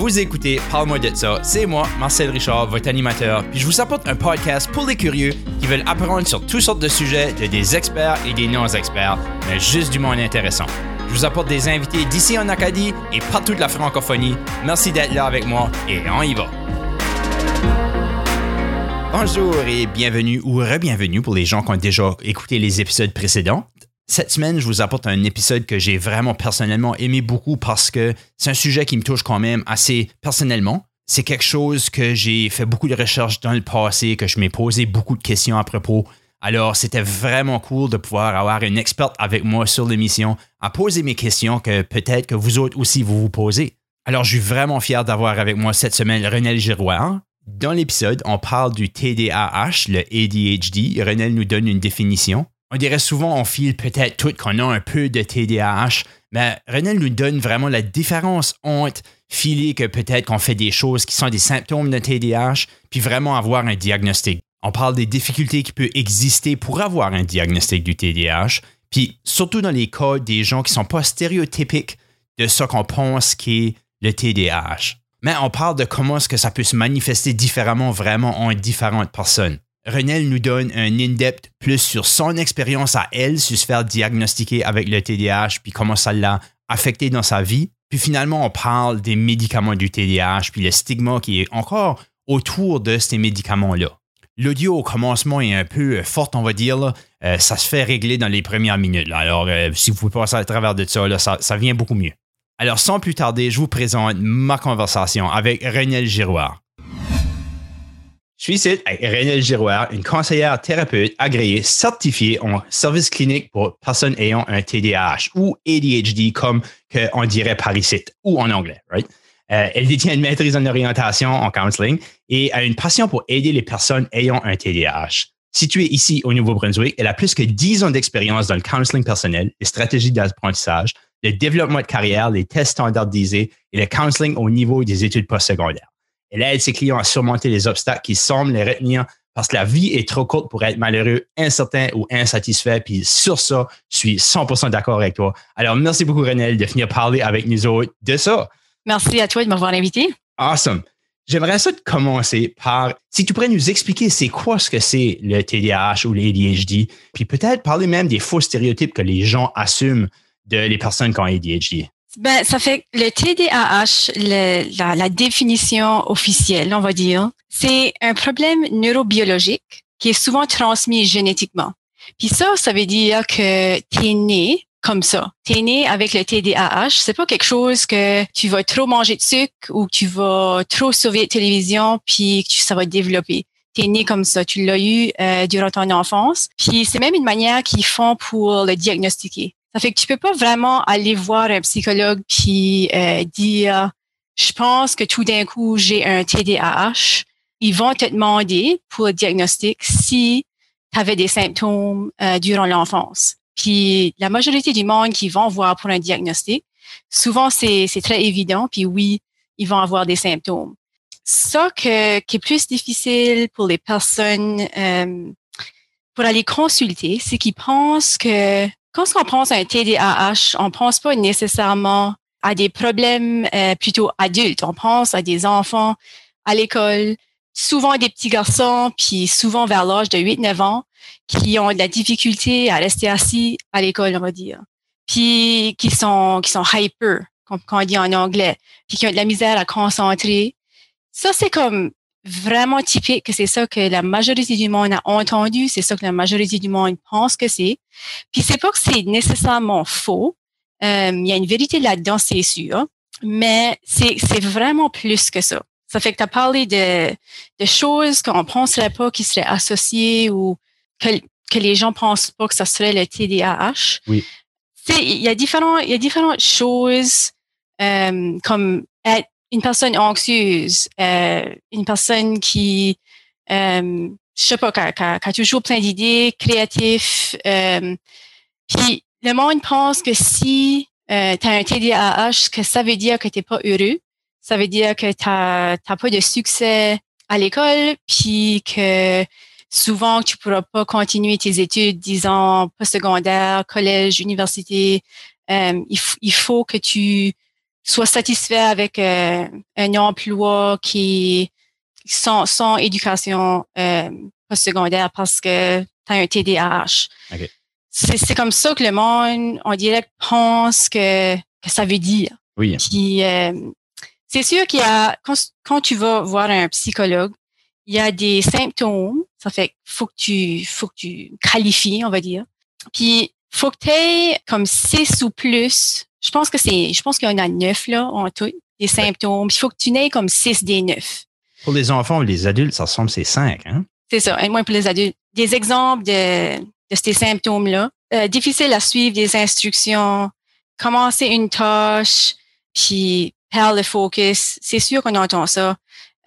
Vous écoutez Parle-moi de ça. C'est moi, Marcel Richard, votre animateur. Puis je vous apporte un podcast pour les curieux qui veulent apprendre sur toutes sortes de sujets de des experts et des non-experts, mais juste du monde intéressant. Je vous apporte des invités d'ici en Acadie et partout de la francophonie. Merci d'être là avec moi et on y va. Bonjour et bienvenue ou re-bienvenue pour les gens qui ont déjà écouté les épisodes précédents. Cette semaine, je vous apporte un épisode que j'ai vraiment personnellement aimé beaucoup parce que c'est un sujet qui me touche quand même assez personnellement. C'est quelque chose que j'ai fait beaucoup de recherches dans le passé, que je m'ai posé beaucoup de questions à propos. Alors, c'était vraiment cool de pouvoir avoir une experte avec moi sur l'émission à poser mes questions que peut-être que vous autres aussi vous vous posez. Alors, je suis vraiment fier d'avoir avec moi cette semaine Renel Giroir. Dans l'épisode, on parle du TDAH, le ADHD. Renel nous donne une définition. On dirait souvent, on file peut-être tout qu'on a un peu de TDAH, mais Renel nous donne vraiment la différence entre filer que peut-être qu'on fait des choses qui sont des symptômes de TDAH, puis vraiment avoir un diagnostic. On parle des difficultés qui peuvent exister pour avoir un diagnostic du TDAH, puis surtout dans les cas des gens qui ne sont pas stéréotypiques de ce qu'on pense qu'est le TDAH. Mais on parle de comment est-ce que ça peut se manifester différemment vraiment en différentes personnes. Renel nous donne un in-depth plus sur son expérience à elle sur se faire diagnostiquer avec le TDAH, puis comment ça l'a affecté dans sa vie. Puis finalement, on parle des médicaments du TDAH, puis le stigma qui est encore autour de ces médicaments-là. L'audio au commencement est un peu fort, on va dire. Euh, ça se fait régler dans les premières minutes. Alors, euh, si vous pouvez passer à travers de ça, ça, ça vient beaucoup mieux. Alors, sans plus tarder, je vous présente ma conversation avec Renel Giroir. Je suis ici avec Renel Giroir, une conseillère thérapeute agréée certifiée en service clinique pour personnes ayant un TDAH ou ADHD, comme on dirait par ici, ou en anglais, right? Euh, elle détient une maîtrise en orientation en counseling et a une passion pour aider les personnes ayant un TDAH. Située ici au Nouveau-Brunswick, elle a plus que 10 ans d'expérience dans le counseling personnel, les stratégies d'apprentissage, le développement de carrière, les tests standardisés et le counseling au niveau des études postsecondaires. Elle aide ses clients à surmonter les obstacles qui semblent les retenir parce que la vie est trop courte pour être malheureux, incertain ou insatisfait. Puis sur ça, je suis 100% d'accord avec toi. Alors, merci beaucoup, Renelle, de venir parler avec nous autres de ça. Merci à toi de m'avoir invité. Awesome. J'aimerais ça commencer par, si tu pourrais nous expliquer c'est quoi ce que c'est le TDAH ou l'ADHD, puis peut-être parler même des faux stéréotypes que les gens assument de les personnes qui ont ADHD? Ben, ça fait le TDAH, la, la, définition officielle, on va dire, c'est un problème neurobiologique qui est souvent transmis génétiquement. Puis ça, ça veut dire que tu es né comme ça. Tu es né avec le TDAH. C'est pas quelque chose que tu vas trop manger de sucre ou que tu vas trop sauver la télévision puis que ça va te développer. Tu es né comme ça. Tu l'as eu euh, durant ton enfance. Puis c'est même une manière qu'ils font pour le diagnostiquer. Ça fait que tu peux pas vraiment aller voir un psychologue puis euh, dire je pense que tout d'un coup j'ai un TDAH. Ils vont te demander pour le diagnostic si tu avais des symptômes euh, durant l'enfance. Puis la majorité du monde qui vont voir pour un diagnostic, souvent c'est très évident. Puis oui, ils vont avoir des symptômes. Ça que, qui est plus difficile pour les personnes euh, pour aller consulter, c'est qu'ils pensent que quand on pense à un TDAH, on pense pas nécessairement à des problèmes euh, plutôt adultes. On pense à des enfants à l'école, souvent des petits garçons, puis souvent vers l'âge de 8-9 ans, qui ont de la difficulté à rester assis à l'école, on va dire. Puis qui sont, qui sont hyper, comme on dit en anglais, puis qui ont de la misère à concentrer. Ça, c'est comme vraiment typique que c'est ça que la majorité du monde a entendu, c'est ça que la majorité du monde pense que c'est. Puis c'est pas que c'est nécessairement faux. Euh, il y a une vérité là-dedans, c'est sûr, mais c'est, c'est vraiment plus que ça. Ça fait que tu as parlé de, de choses qu'on penserait pas qui seraient associées ou que, que les gens pensent pas que ça serait le TDAH. Oui. Il y a différents, il y a différentes choses euh, comme être une personne anxieuse, euh, une personne qui, euh, je sais pas, qui a, toujours plein d'idées, créatif. Euh, puis le monde pense que si euh, tu as un TDAH, que ça veut dire que tu pas heureux, ça veut dire que tu n'as pas de succès à l'école, puis que souvent tu pourras pas continuer tes études, disons, postsecondaire, collège, université. Euh, il, il, faut que tu sois satisfait avec euh, un emploi qui sans, sans éducation euh, postsecondaire parce que tu as un TDAH. C'est comme ça que le monde, on dirait, pense que, que ça veut dire. Oui. Euh, c'est sûr qu'il y a, quand, quand, tu vas voir un psychologue, il y a des symptômes. Ça fait faut que tu, faut que tu qualifies, on va dire. Puis, faut que tu aies comme six ou plus. Je pense que c'est, je pense qu'il y en a neuf, là, en tout, des symptômes. il faut que tu n'aies comme six des neuf. Pour les enfants ou les adultes, ça ressemble, c'est cinq, hein? C'est ça, et moins pour les adultes. Des exemples de, de ces symptômes-là. Euh, difficile à suivre des instructions, commencer une tâche, puis perdre le focus. C'est sûr qu'on entend ça.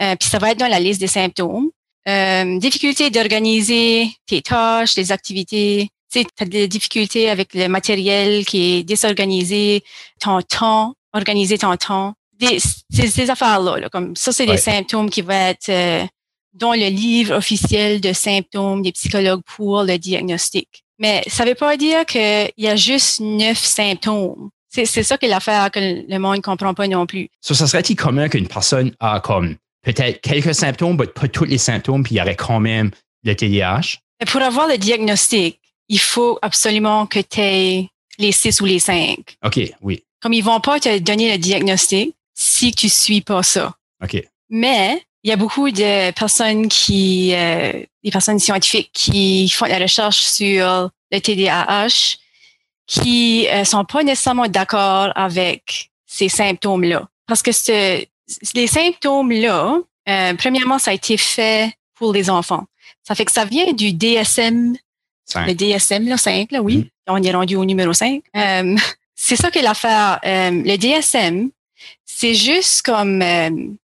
Euh, puis ça va être dans la liste des symptômes. Euh, difficulté d'organiser tes tâches, les activités. Tu as des difficultés avec le matériel qui est désorganisé, ton temps, organiser ton temps. Des, ces, affaires-là, comme ça, c'est des symptômes qui vont être euh, dans le livre officiel de symptômes des psychologues pour le diagnostic. Mais ça ne veut pas dire qu'il y a juste neuf symptômes. C'est, c'est ça qui est l'affaire que le monde ne comprend pas non plus. Ça, ça serait-il commun qu'une personne a comme peut-être quelques symptômes, mais pas tous les symptômes, puis il y aurait quand même le TDAH? pour avoir le diagnostic, il faut absolument que tu aies les six ou les cinq. OK, oui. Comme ils vont pas te donner le diagnostic si tu suis pas ça. OK. Mais il y a beaucoup de personnes qui, euh, des personnes scientifiques qui font la recherche sur le TDAH qui euh, sont pas nécessairement d'accord avec ces symptômes-là. Parce que ce, les symptômes-là, euh, premièrement, ça a été fait pour les enfants. Ça fait que ça vient du DSM, le DSM là, 5, là, oui. Mm-hmm. On est rendu au numéro 5. Euh, c'est ça que l'affaire. Euh, le DSM, c'est juste comme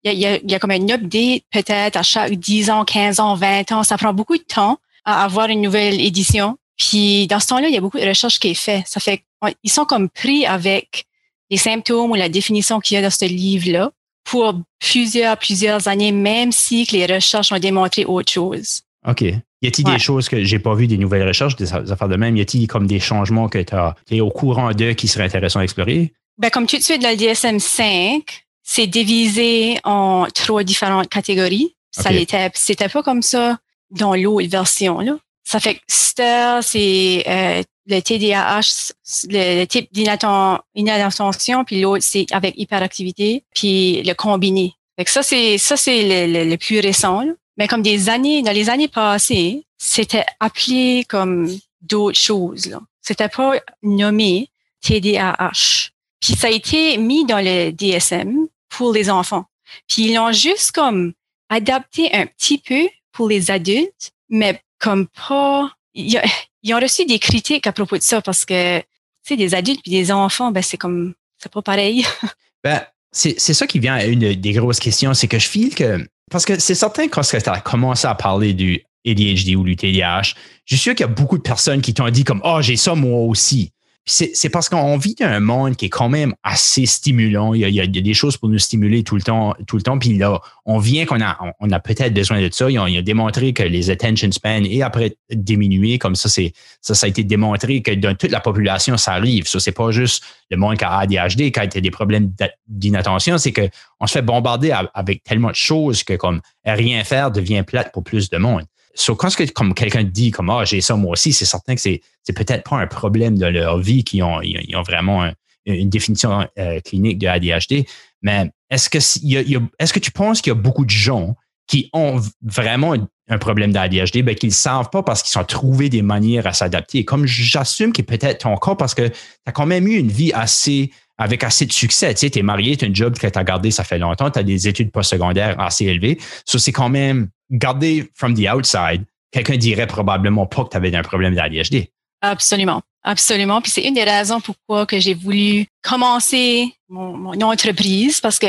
il y, a, y, a, comme un update peut-être à chaque 10 ans, 15 ans, 20 ans. Ça prend beaucoup de temps à avoir une nouvelle édition. Puis dans ce temps-là, il y a beaucoup de recherches qui est fait. Ça fait qu'ils sont comme pris avec les symptômes ou la définition qu'il y a dans ce livre-là pour plusieurs, plusieurs années, même si les recherches ont démontré autre chose. OK. Y a-t-il des choses que j'ai pas vues, des nouvelles recherches, des affaires de même? Y a-t-il comme des changements que tu es au courant d'eux qui seraient intéressants à explorer? Ben, comme tout de suite, dans le DSM-5, c'est divisé en trois différentes catégories. Ça l'était, c'était pas comme ça dans l'autre version, là. Ça fait que STER, c'est euh, le TDAH, le, type d'inattention, puis l'autre, c'est avec hyperactivité, puis le combiné. Fait ça, c'est ça, c'est le, plus récent. Mais comme des années, dans les années passées, c'était appelé comme d'autres choses. C'était pas nommé TDAH. Puis ça a été mis dans le DSM pour les enfants. Puis ils l'ont juste comme adapté un petit peu pour les adultes, mais comme pas ils ont reçu des critiques à propos de ça parce que, tu sais, des adultes puis des enfants, ben, c'est comme, c'est pas pareil. ben, c'est, ça qui vient à une des grosses questions, c'est que je file que, parce que c'est certain quand tu as commencé à parler du ADHD ou du TDAH, je suis sûr qu'il y a beaucoup de personnes qui t'ont dit comme, oh, j'ai ça moi aussi c'est parce qu'on vit dans un monde qui est quand même assez stimulant. Il y, a, des choses pour nous stimuler tout le temps, tout le temps. Puis là, on vient qu'on a, peut-être besoin de ça. Il a, démontré que les attention span est après diminué. Comme ça, c'est ça, ça a été démontré que dans toute la population, ça arrive. Ça, c'est pas juste le monde qui a ADHD, qui a des problèmes d'inattention, c'est qu'on se fait bombarder avec tellement de choses que comme rien faire devient plate pour plus de monde. So, quand que, comme quelqu'un dit comme ah j'ai ça moi aussi, c'est certain que c'est peut-être pas un problème de leur vie qui ont ils ont vraiment une définition euh, clinique de ADHD. Mais est-ce que est-ce que tu penses qu'il y a beaucoup de gens qui ont vraiment un problème d'ADHD, ben, qu'ils ne savent pas parce qu'ils ont trouvé des manières à s'adapter. Comme j'assume que peut-être ton cas, parce que tu as quand même eu une vie assez avec assez de succès. Tu sais, es marié, tu as un job que tu as gardé, ça fait longtemps, tu as des études postsecondaires assez élevées. Ça, c'est quand même, gardé from the outside, quelqu'un dirait probablement pas que tu avais un problème d'ADHD. Absolument. Absolument. Puis c'est une des raisons pourquoi que j'ai voulu commencer mon, entreprise parce que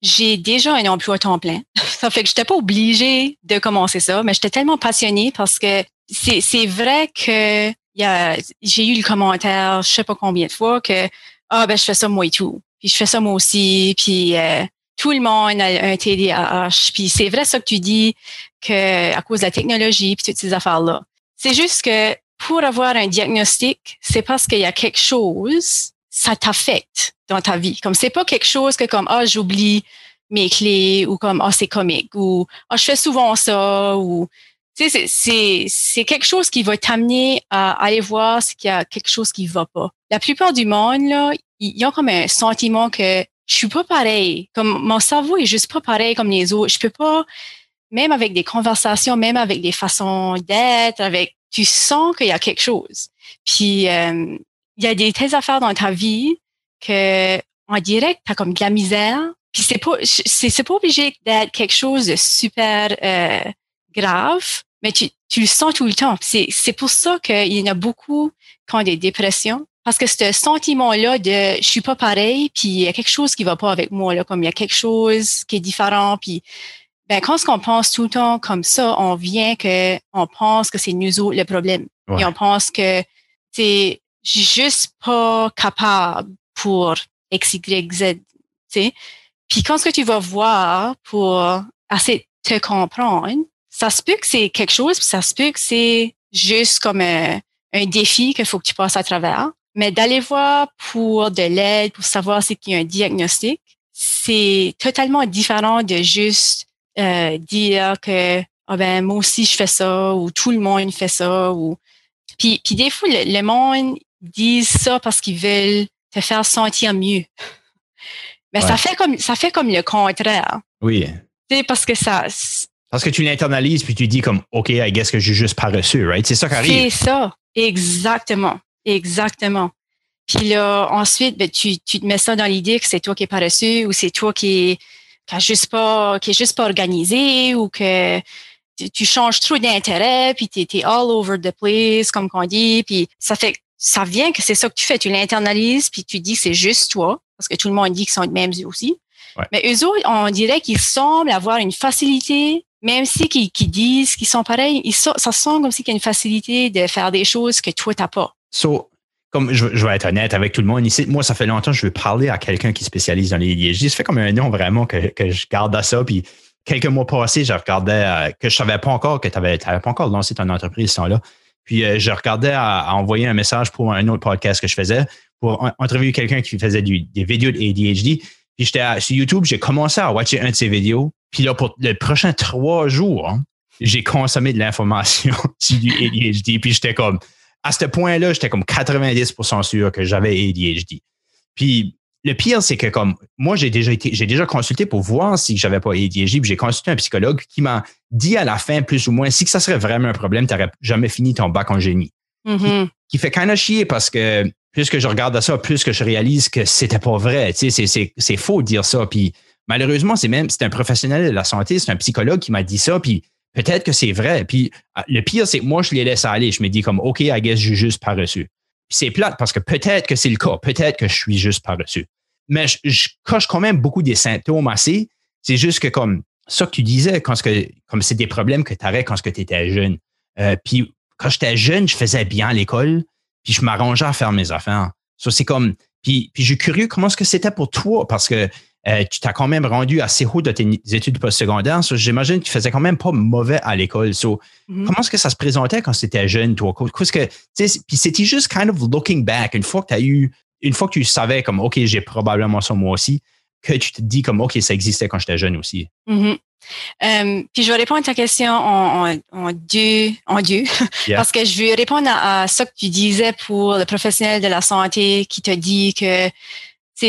j'ai déjà un emploi à temps plein. Ça fait que je n'étais pas obligée de commencer ça, mais j'étais tellement passionnée parce que c'est vrai que j'ai eu le commentaire, je sais pas combien de fois, que ah ben je fais ça moi et tout, puis je fais ça moi aussi, puis euh, tout le monde a un TDAH, puis c'est vrai ça que tu dis que à cause de la technologie puis toutes ces affaires là. C'est juste que pour avoir un diagnostic, c'est parce qu'il y a quelque chose. ça t'affecte dans ta vie. Comme c'est pas quelque chose que comme ah j'oublie mes clés ou comme ah c'est comique ou ah je fais souvent ça ou tu sais c'est c'est quelque chose qui va t'amener à aller voir s'il y a quelque chose qui va pas. La plupart du monde là, ils ont comme un sentiment que je suis pas pareil. Comme mon cerveau est juste pas pareil comme les autres. Je peux pas même avec des conversations, même avec des façons d'être, avec tu sens qu'il y a quelque chose. Puis euh, il y a des telles affaires dans ta vie que en direct, tu as comme de la misère. Puis c'est pas c'est, pas obligé d'être quelque chose de super euh, grave, mais tu, tu le sens tout le temps. C'est, c'est pour ça qu'il y en a beaucoup qui ont des dépressions. Parce que ce sentiment-là de je suis pas pareil, puis il y a quelque chose qui va pas avec moi, là, comme il y a quelque chose qui est différent, puis ben, quand on pense tout le temps comme ça, on vient que on pense que c'est nous autres le problème. Et on pense que c'est juste pas capable pour X, Y, Z. sais. Puis quand ce que tu vas voir pour assez te comprendre, ça se peut que c'est quelque chose, puis ça se peut que c'est juste comme un, défi qu'il faut que tu passes à travers. Mais d'aller voir pour de l'aide, pour savoir c'est qu'il y a un diagnostic, c'est totalement différent de juste euh, dire que ah ben moi aussi je fais ça ou tout le monde fait ça ou puis, puis des fois le, le monde dit ça parce qu'ils veulent te faire sentir mieux. Mais ça fait comme ça fait comme le contraire. Oui. C'est parce que ça. Parce que tu l'internalises puis tu dis comme OK, I guess que j'ai juste pas reçu, right? C'est ça qui arrive. C'est ça, exactement, exactement. Puis là, ensuite, ben, tu, tu te mets ça dans l'idée que c'est toi qui pas reçu ou c'est toi qui, qui juste pas, qui est juste pas organisé ou que tu, changes trop d'intérêt puis tu es, all over the place, comme qu'on dit. Puis ça fait ça vient que c'est ça que tu fais. Tu l'internalises, puis tu dis que c'est juste toi, parce que tout le monde dit qu'ils sont de même aussi. Mais eux autres, on dirait qu'ils semblent avoir une facilité, même si qu'ils disent qu'ils sont pareils, ils ça semble comme s'il y a une facilité de faire des choses que toi, tu n'as pas. So, comme je, vais être honnête avec tout le monde ici, moi, ça fait longtemps que je veux parler à quelqu'un qui spécialise dans les liés. Ça fait comme un nom vraiment que, que je garde à ça. Puis quelques mois passés, je regardais euh, que je savais pas encore que tu n'avais pas encore lancé ton entreprise ce là puis euh, je regardais à, envoyer un message pour un autre podcast que je faisais pour interviewer quelqu'un qui faisait des vidéos de ADHD. Puis j'étais sur YouTube, j'ai commencé à watcher un de ses vidéos. Puis là, pour les prochains trois jours, j'ai consommé de l'information sur du ADHD. Puis j'étais comme, à ce point-là, j'étais comme 90% sûr que j'avais ADHD. Puis le pire, c'est que comme moi, j'ai déjà été, j'ai déjà consulté pour voir si j'avais pas ADHD, puis j'ai consulté un psychologue qui m'a dit à la fin, plus ou moins, si que ça serait vraiment un problème, tu n'aurais jamais fini ton bac en génie. Mm-hmm. qui, fait quand même chier parce que plus que je regarde ça, plus que je réalise que c'était pas vrai. Tu sais, c'est, c'est, faux de dire ça. Puis malheureusement, c'est même, c'est un professionnel de la santé, c'est un psychologue qui m'a dit ça, puis peut-être que c'est vrai. Puis le pire, c'est que moi, je les laisse aller. Je me dis comme, OK, I guess, j'ai juste pas reçu c'est plate parce que peut-être que c'est le cas, peut-être que je suis juste par-dessus. Mais je, coche quand même beaucoup des symptômes assez. C'est juste que comme ça que tu disais, quand que, comme c'est des problèmes que tu avais quand tu étais jeune. Euh, puis quand j'étais jeune, je faisais bien à l'école, puis je m'arrangeais à faire mes affaires. Ça, c'est comme. Puis, puis je suis curieux comment est-ce que c'était pour toi, parce que euh, tu t'as quand même rendu assez haut de tes études postsecondaires. J'imagine que tu faisais quand même pas mauvais à l'école. Mm-hmm. Comment est-ce que ça se présentait quand tu étais jeune, toi? puis c'était juste kind of looking back, une fois que tu as eu, une fois que tu savais comme, OK, j'ai probablement ça moi aussi, que tu te dis comme, OK, ça existait quand j'étais jeune aussi. Mm-hmm. Euh, puis je vais répondre à ta question en, en, deux, en deux parce que je veux répondre à, à, ce que tu disais pour le professionnel de la santé qui te dit que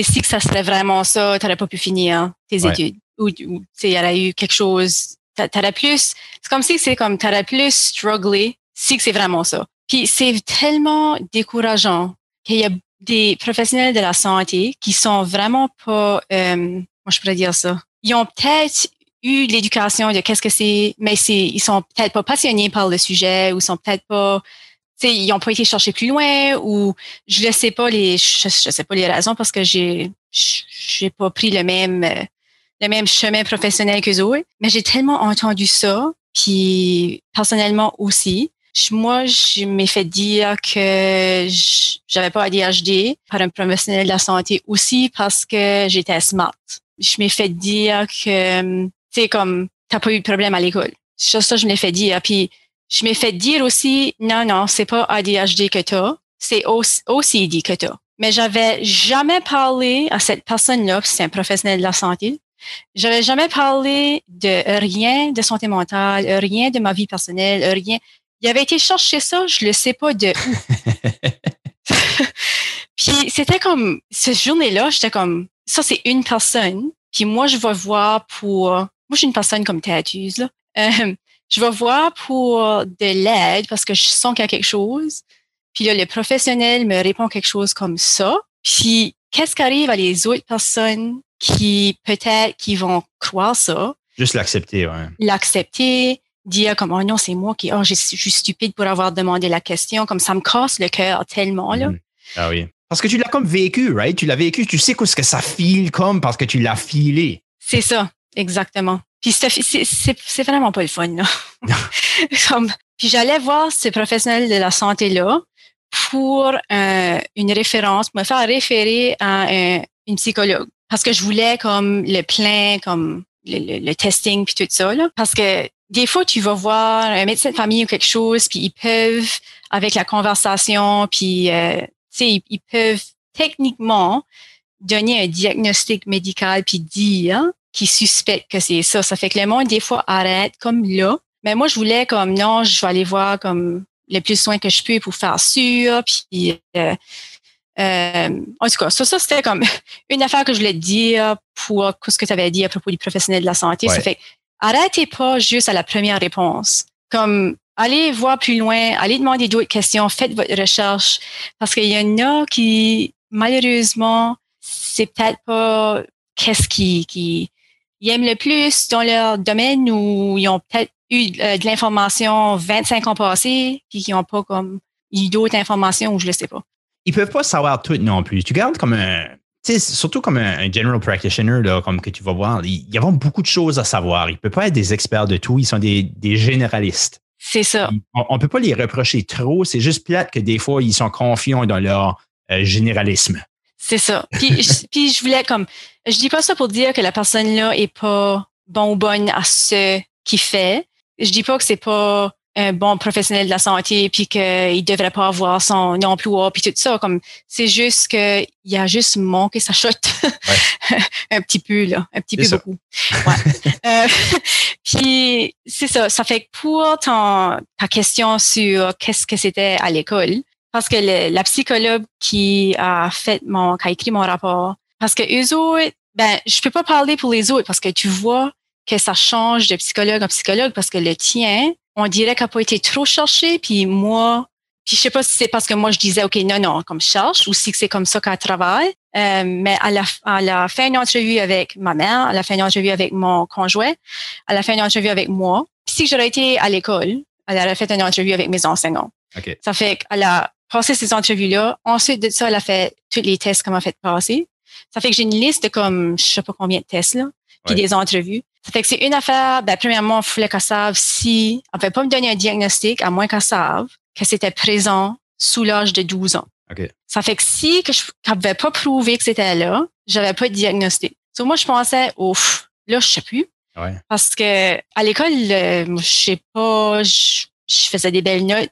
si que ça serait vraiment ça, tu n'aurais pas pu finir tes études. Ou, il y aurait eu quelque chose. T'aurais plus. C'est comme si c'est comme t'aurais plus strugglé si que c'est vraiment ça. Puis c'est tellement décourageant qu'il y a des professionnels de la santé qui sont vraiment pas. Euh, moi, je pourrais dire ça? Ils ont peut-être eu l'éducation de qu'est-ce que c'est, mais c'est ils sont peut-être pas passionnés par le sujet ou sont peut-être pas ils n'ont pas été chercher plus loin ou je ne sais pas les je, sais pas les raisons parce que j'ai j'ai pas pris le même le même chemin professionnel que eux mais j'ai tellement entendu ça puis personnellement aussi. Moi je m'ai fait dire que j'avais pas ADHD par un professionnel de la santé aussi parce que j'étais smart. Je m'ai fait dire que tu sais comme t'as pas eu de problème à l'école. Ça, ça je me l'ai fait dire puis je m'ai fait dire aussi, non, non, c'est pas ADHD que tu as, c'est OCD que tu as. mais j'avais jamais parlé à cette personne-là, c'est un professionnel de la santé. J'avais jamais parlé de rien de santé mentale, rien de ma vie personnelle, rien. Il avait été chercher ça, je le sais pas de où. puis c'était comme cette journée-là, j'étais comme ça c'est une personne, puis moi je vais voir pour moi je suis une personne comme têteuse là. Euh, je vais voir pour de l'aide parce que je sens qu'il y a quelque chose. Puis là, le professionnel me répond quelque chose comme ça. Puis, qu'est-ce qui arrive à les autres personnes qui, peut-être, qui vont croire ça? Juste l'accepter, ouais. L'accepter, dire comme, oh non, c'est moi qui, oh, je suis stupide pour avoir demandé la question. Comme ça me casse le cœur tellement, là. Mhm. Ah oui. Parce que tu l'as comme vécu, right? Tu l'as vécu, tu sais ce que ça file comme parce que tu l'as filé. C'est ça, exactement. Puis c'est vraiment pas le fun, là. comme, puis j'allais voir ce professionnel de la santé-là pour euh, une référence, me faire référer à une psychologue. Parce que je voulais comme le plein, comme le, testing puis tout ça. Là. Parce que des fois, tu vas voir un médecin de famille ou quelque chose, puis ils peuvent, avec la conversation, puis euh, ils, ils peuvent techniquement donner un diagnostic médical puis dire qu'ils suspectent que c'est ça. Ça fait que le monde, des fois, arrête comme là. Mais moi, je voulais comme non, je vais aller voir comme le plus soin que je peux pour faire sûr. Puis, euh, euh, en tout cas, ça, ça c'était comme une affaire que je voulais te dire pour ce que tu avais dit à propos du professionnel de la santé. Ça fait arrêtez pas juste à la première réponse. Comme allez voir plus loin, allez demander d'autres questions, faites votre recherche. Parce qu'il y en a qui, malheureusement, c'est peut-être pas qu'est-ce qui, qui ils aiment le plus dans leur domaine ou ils ont peut-être eu euh, de l'information 25 ans passés, puis qui n'ont pas comme eu d'autres informations ou je ne sais pas. Ils peuvent pas savoir tout non plus. Tu gardes comme un, surtout comme un, general practitioner, là, comme que tu vas voir, il y a beaucoup de choses à savoir. Ils ne peuvent pas être des experts de tout, ils sont des, généralistes. C'est ça. On ne peut pas les reprocher trop, c'est juste plate que des fois, ils sont confiants dans leur euh, généralisme. C'est ça. Puis, puis je voulais comme, je dis pas ça pour dire que la personne-là est pas bon ou bonne à ce qu'il fait, je dis pas que c'est pas un bon professionnel de la santé puis qu'il devrait pas avoir son emploi puis tout ça. Comme c'est juste que il a juste manqué sa shot un petit peu là. Un petit peu beaucoup. Ouais. euh, puis c'est ça. Ça fait que pour ton, ta question sur qu'est-ce que c'était à l'école parce que la psychologue qui a fait mon qui a écrit mon rapport parce que eux autres ben je peux pas parler pour les autres parce que tu vois que ça change de psychologue en psychologue parce que le tien, on dirait qu'il n'a pas été trop cherché, puis moi, puis je sais pas si c'est parce que moi je disais ok non non comme je cherche ou si c'est comme ça qu'elle travaille, euh, mais elle a, elle a fait une entrevue avec ma mère, elle a fait une entrevue avec mon conjoint, elle a fait une entrevue avec moi. Si j'aurais été à l'école, elle aurait fait une entrevue avec mes enseignants. Ça fait qu'elle a passé ces entrevues-là. Ensuite de ça, elle a fait tous les tests qu'elle m'a fait passer. Ça fait que j'ai une liste de comme je sais pas combien de tests là, puis des entrevues. Ça fait que c'est une affaire, ben, premièrement, il fallait qu'elle sache si, elle ne pouvait pas me donner un diagnostic, à moins qu'elle sache que c'était présent sous l'âge de 12 ans. Ça fait que si que je ne pouvait pas prouver que c'était là, j'avais pas de diagnostic. Donc moi, je pensais, ouf, là, je sais plus. Parce que à l'école, euh, je sais pas, je, faisais des belles notes.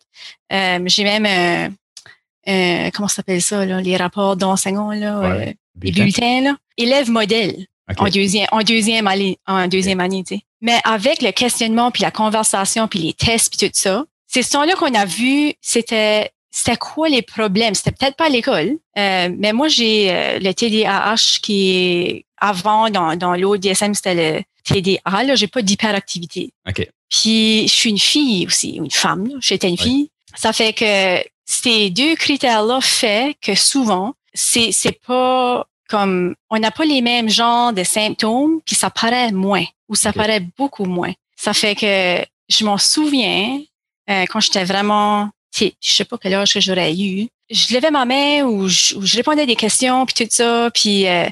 Euh, j'ai même un, comment ça s'appelle ça, là, les rapports d'enseignants, là, euh, les bulletins, là. Élève modèle en deuxième, en deuxième année, en deuxième année, tu sais. Mais avec le questionnement, puis la conversation, puis les tests, puis tout ça, c'est ce temps-là qu'on a vu, c'était c'était quoi les problèmes? C'était peut-être pas à l'école, euh, mais moi, j'ai euh, le TDAH qui est avant, dans, dans l'autre DSM, c'était le TDA. Là, j'ai pas d'hyperactivité. OK. Puis, je suis une fille aussi, une femme. J'étais une fille. Ça fait que ces deux critères-là fait que souvent, c'est c'est pas comme on n'a pas les mêmes genres de symptômes, puis ça paraît moins ou ça paraît beaucoup moins. Ça fait que je m'en souviens euh, quand j'étais vraiment je sais pas quel âge que j'aurais eu. Je levais ma main ou je, répondais à des questions puis tout ça, puis euh,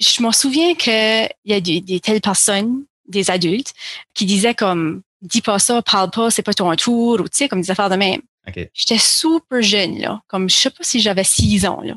je m'en souviens que il y a des, telles personnes, des adultes, qui disaient comme dis pas ça, parle pas, c'est pas ton tour, ou tu sais, comme des affaires de même. J'étais super jeune, là. Comme, je sais pas si j'avais six ans, là.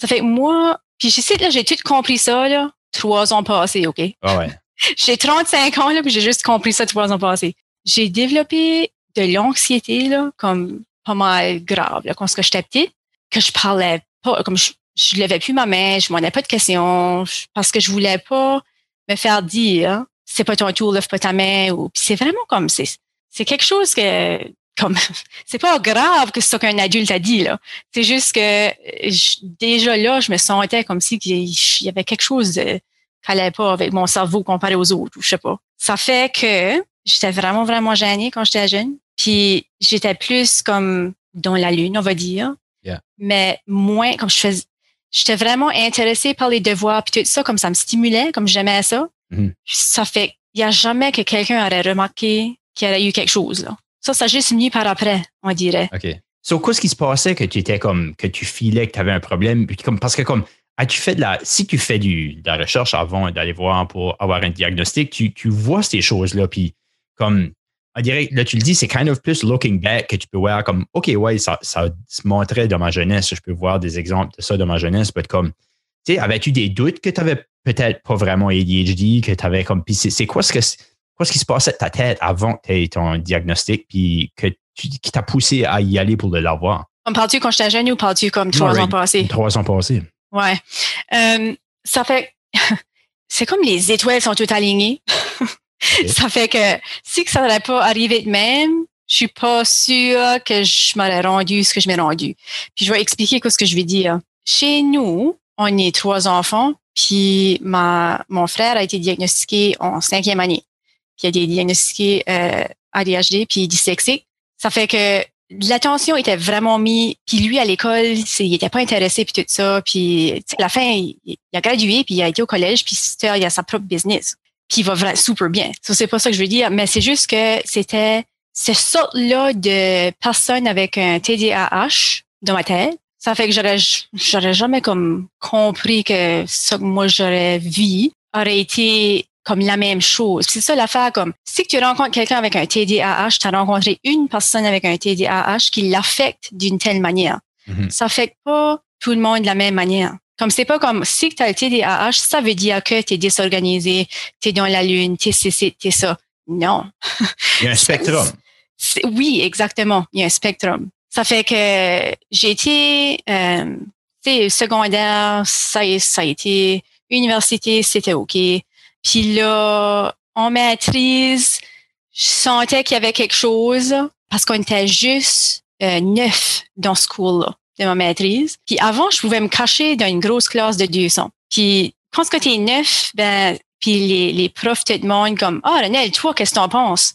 Ça fait que moi, puis je sais, là, j'ai tout compris ça, là, trois ans passés, OK? Ah ouais. j'ai 35 ans, là, puis j'ai juste compris ça trois ans passés. J'ai développé de l'anxiété, là, comme pas mal grave, là, quand j'étais petite, que je parlais pas, comme je, je levais plus ma main, je m'en ai pas de questions, parce que je voulais pas me faire dire, c'est pas ton tour, lève pas ta main, ou, c'est vraiment comme, c'est, c'est quelque chose que, comme, c'est pas grave que c'est ça qu'un adulte a dit, là. C'est juste que, déjà là, je me sentais comme si il y avait quelque chose de, qui allait pas avec mon cerveau comparé aux autres, ou je sais pas. Ça fait que, j'étais vraiment, vraiment gênée quand j'étais jeune. Puis j'étais plus comme dans la lune, on va dire. Mais moins, comme je faisais, j'étais vraiment intéressée par les devoirs puis tout ça, comme ça me stimulait, comme j'aimais ça. Mm-hmm. Ça fait, il y a jamais que quelqu'un aurait remarqué qu'il y aurait eu quelque chose, là. Ça, ça juste mis par après, on dirait. OK. So, qu'est-ce qui se passait que tu étais comme, que tu filais que tu avais un problème? Comme, parce que comme, as-tu fait de la, si tu fais du, de la recherche avant d'aller voir pour avoir un diagnostic, tu, tu vois ces choses-là, puis comme, on dirait, là, tu le dis, c'est kind of plus looking back que tu peux voir comme, OK, ouais, ça, ça se montrait de ma jeunesse. Je peux voir des exemples de ça de ma jeunesse. Être comme, tu sais, avais-tu des doutes que tu avais peut-être pas vraiment ADHD, que tu avais comme, puis c'est quoi ce que, quoi ce qui se passait de ta tête avant que tu aies ton diagnostic, puis que tu, qui t'a poussé à y aller pour l'avoir? On parle-tu quand j'étais jeune ou parles-tu comme trois ans passés? Trois ans passés. Ouais. Euh, ça fait, c'est comme les étoiles sont toutes alignées. Ça fait que si ça n'aurait pas arrivé de même, je suis pas sûre que je m'aurais rendu ce que je m'ai rendu. Puis je vais expliquer ce que je vais dire. Chez nous, on est trois enfants, puis ma, mon frère a été diagnostiqué en cinquième année. Puis il a été diagnostiqué euh, ADHD puis dyslexique. Ça fait que l'attention était vraiment mise. Puis lui, à l'école, il était pas intéressé puis tout ça. Puis à la fin, il, a gradué puis il a été au collège puis il a sa propre business qui va super bien. Ça, c'est pas ça que je veux dire, mais c'est juste que c'était cette sorte-là de personne avec un TDAH dans ma tête. Ça fait que j'aurais, j'aurais jamais comme compris que ce que moi j'aurais vu aurait été comme la même chose. C'est ça l'affaire comme si tu rencontres quelqu'un avec un TDAH, tu as rencontré une personne avec un TDAH qui l'affecte d'une telle manière. Mm-hmm. Ça affecte pas tout le monde de la même manière. Comme c'est pas comme si tu as le TDAH, ça veut dire que tu es désorganisé, tu es dans la lune, tu es ceci, tu es ça. Non. Il y a un spectrum. oui, exactement. Il y a un spectrum. Ça fait que j'ai été euh, secondaire, ça, ça a été université, c'était OK. Puis là, en maîtrise, je sentais qu'il y avait quelque chose parce qu'on était juste euh, neuf dans ce cours-là de ma maîtrise. Puis avant, je pouvais me cacher dans une grosse classe de 200. Puis quand tu es neuf, ben, puis les, les profs te demandent comme, ah, oh, Renel, toi, qu'est-ce que t'en penses?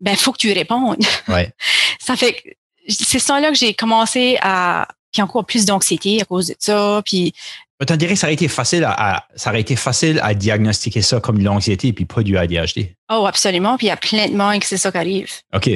Ben, faut que tu répondes. Ouais. ça fait que c'est ça là que j'ai commencé à, puis encore plus d'anxiété à cause de ça. Puis on dirait que ça aurait été facile à, ça aurait été facile à diagnostiquer ça comme de l'anxiété puis pas du ADHD. Oh, absolument. Puis il y a plein de monde que c'est ça qui arrive. OK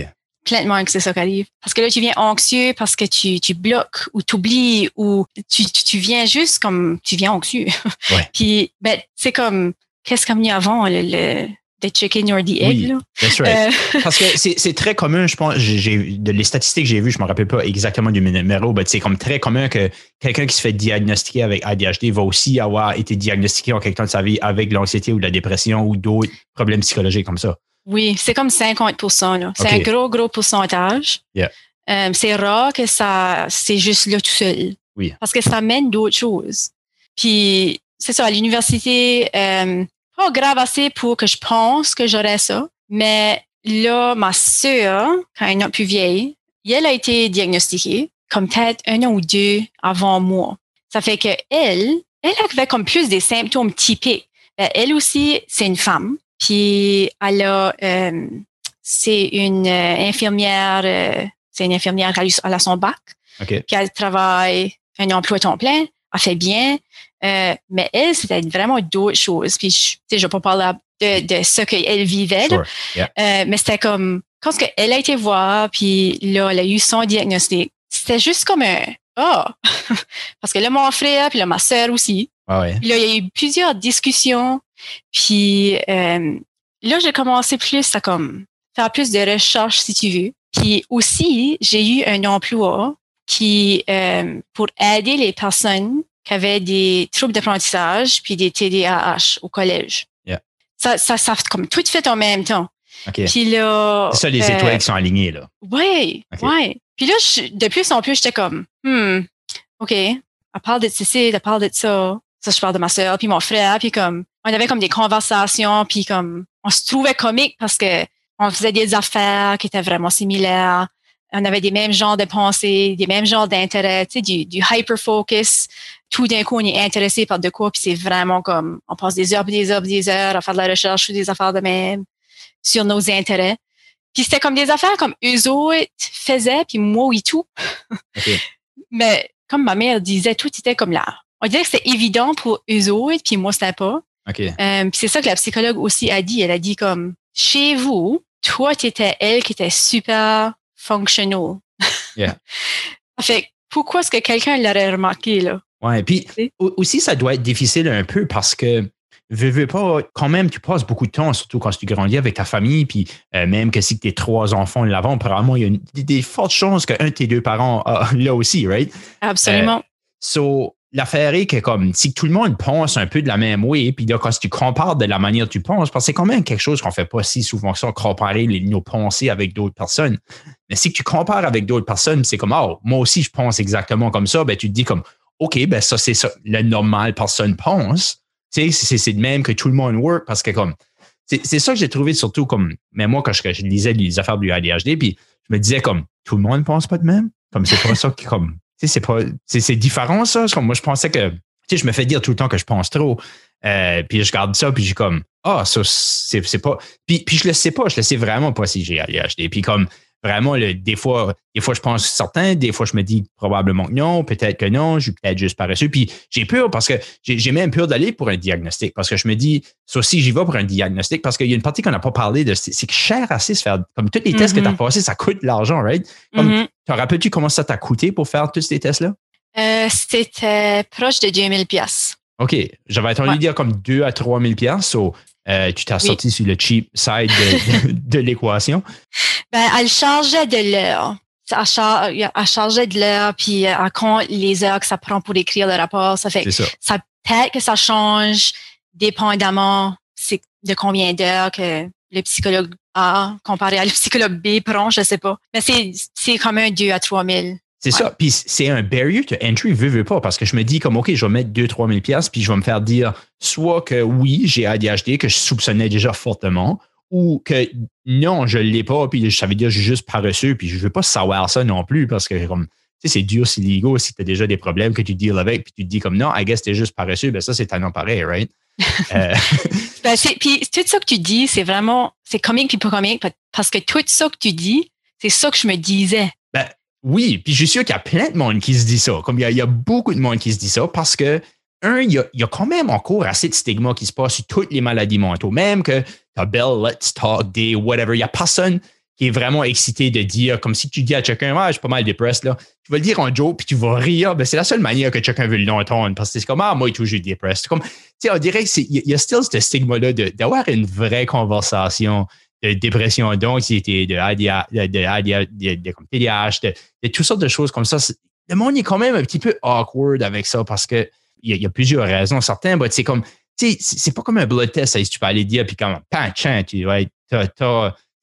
complètement que c'est ça qui arrive. Parce que là, tu viens anxieux parce que tu, tu bloques ou t'oublies ou tu, tu, viens juste comme tu viens anxieux. Ouais. Puis, ben, c'est comme, qu'est-ce qu'on a mis avant, le, le the chicken or the egg. Oui, right. Euh, Parce que c'est très commun, je pense, j'ai de les statistiques que j'ai vues, je me rappelle pas exactement du numéro, mais c'est comme très commun que quelqu'un qui se fait diagnostiquer avec ADHD va aussi avoir été diagnostiqué en quelque temps de sa vie avec l'anxiété ou la dépression ou d'autres problèmes psychologiques comme ça. Oui, c'est comme 50 C'est un gros, gros pourcentage. Euh, c'est rare que ça, c'est juste là tout seul. Oui. Parce que ça mène d'autres choses. Puis, c'est ça, à l'université, euh, pas grave assez pour que je pense que j'aurais ça. Mais là, ma sœur, quand elle est plus vieille, elle a été diagnostiquée comme peut-être un an ou deux avant moi. Ça fait que elle, elle avait comme plus des symptômes typiques. Ben, elle aussi, c'est une femme. Puis elle a, euh, c'est une euh, infirmière, euh, c'est une infirmière qui a, son bac. Okay. Puis elle travaille un emploi temps plein, elle fait bien. Mais elle, c'était vraiment d'autres choses. Puis je, je vais pas parler de, de ce qu'elle vivait. mais c'était comme quand elle a été voir, puis là, elle a eu son diagnostic. C'était juste comme un oh parce que là mon frère puis là ma sœur aussi. Ah ouais. Puis là il y a eu plusieurs discussions puis euh, là, j'ai commencé plus à comme faire plus de recherches, si tu veux. Puis aussi, j'ai eu un emploi qui euh, pour aider les personnes qui avaient des troubles d'apprentissage puis des TDAH au collège. Ça, ça, ça comme tout fait en même temps. Puis là, c'est ça les étoiles euh, qui sont alignées là. Oui, oui. Puis là, de plus en plus, j'étais comme, hmm, ok. elle parle de ceci, elle parle de ça. Ça, je parle de ma soeur, puis mon frère, puis comme, on avait comme des conversations, puis comme, on se trouvait comique parce que on faisait des affaires qui étaient vraiment similaires. On avait des mêmes genres de pensées, des mêmes genres d'intérêts, tu sais, du, du hyper-focus. Tout d'un coup, on est intéressé par de quoi, puis c'est vraiment comme, on passe des heures, des heures, des heures à faire de la recherche sur des affaires de même, sur nos intérêts. Puis c'était comme des affaires comme eux autres faisaient, puis moi, oui, tout. Mais comme ma mère disait, tout était comme là. On dirait que c'était évident pour eux autres, puis moi, c'était pas. OK. Euh, puis c'est ça que la psychologue aussi a dit. Elle a dit comme, chez vous, toi, tu étais elle qui était super functional. Yeah. fait pourquoi est-ce que quelqu'un l'aurait remarqué, là? Ouais, puis aussi, ça doit être difficile un peu parce que veux, veux pas, quand même, tu passes beaucoup de temps, surtout quand tu grandis avec ta famille, puis euh, même que si tu es trois enfants l'avant, probablement, il y a une, des, fortes chances qu'un de tes deux parents a là aussi, right? Absolument. Euh, so, l'affaire est que comme si tout le monde pense un peu de la même way, puis là, quand tu compares de la manière dont tu penses, parce que c'est quand même quelque chose qu'on fait pas si souvent que ça, comparer les, nos pensées avec d'autres personnes. Mais si tu compares avec d'autres personnes, c'est comme, oh, moi aussi, je pense exactement comme ça, ben, tu te dis comme, OK, ben, ça, c'est ça, le normal personne pense. Tu sais, c'est de même que tout le monde work parce que comme, c'est ça que j'ai trouvé surtout comme, mais moi, quand je, je lisais les affaires du ADHD, puis je me disais comme, tout le monde pense pas de même? Comme, c'est pas ça qui, comme, c'est pas, c'est différent, ça. Moi, je pensais que, tu sais, je me fais dire tout le temps que je pense trop. Euh, puis je garde ça, puis j'ai comme, ah, ça, c'est pas. Puis, puis je le sais pas, je le sais vraiment pas si j'ai ADHD. Puis comme, vraiment, des, fois, des fois, je pense certain, des fois, je me dis probablement que non, peut-être que non, je suis peut-être juste paresseux. Puis j'ai peur parce que j'ai même peur d'aller pour un diagnostic parce que je me dis, ça aussi, j'y vais pour un diagnostic parce qu'il y a une partie qu'on n'a pas parlé de, c'est que cher assez se faire, comme tous les tests que tu as mm-hmm. passés, ça coûte de l'argent, right? Comme, mm-hmm. Te rappelles-tu comment ça t'a coûté pour faire tous ces tests-là? Euh, C'était proche de 2000 pièces. OK. J'avais entendu dire comme 2 à 3 000 pièces. Euh, tu t'es sorti sur le cheap side de, l'équation? Ben, elle chargeait de l'heure. Elle, chargeait de l'heure, puis elle euh, compte les heures que ça prend pour écrire le rapport. Ça fait ça. ça peut-être que ça change dépendamment de combien d'heures que le psychologue A comparé à le psychologue B prend, je sais pas. Mais c'est comme un 2 à 3 000. C'est ça. Puis c'est un barrier to entry, veux, veux pas, parce que je me dis comme, OK, je vais mettre 2-3 000 pièces puis je vais me faire dire soit que oui, j'ai ADHD, que je soupçonnais déjà fortement, ou que non, je l'ai pas, puis ça veut dire que je suis juste paresseux, puis je veux pas savoir ça non plus, parce que comme, tu sais, c'est dur, c'est ligo si tu as déjà des problèmes que tu deals avec, puis tu te dis comme, non, I guess t'es juste paresseux, ben ça, c'est tellement pareil, right? euh. ben, puis tout ça que tu dis, c'est vraiment, c'est comique puis pas comique, parce que tout ça que tu dis, c'est ça que je me disais. Oui, puis je suis sûr qu'il y a plein de monde qui se dit ça. Comme il y, a, beaucoup de monde qui se dit ça parce que, un, il y, a, quand même encore assez de stigma qui se passe sur toutes les maladies mentales. Même que ta belle Let's Talk Day, whatever, il n'y a personne qui est vraiment excité de dire, comme si tu dis à quelqu'un, ah, je suis pas mal dépressé, là. Tu vas le dire en joke, puis tu vas rire. Ben, c'est la seule manière que quelqu'un veut l'entendre, parce que c'est comme, ah, moi, toujours dépressé. Comme, tu sais, on dirait qu'il y, a still ce stigma-là d'avoir une vraie conversation de dépression d'anxiété, de, de, de, de, TDAH, de, toutes sortes de choses comme ça. Le monde est quand même un petit peu awkward avec ça parce que il y, a plusieurs raisons. Certains, c'est comme, c'est pas comme un blood test, si tu peux aller dire, puis comme, pan, tu vois,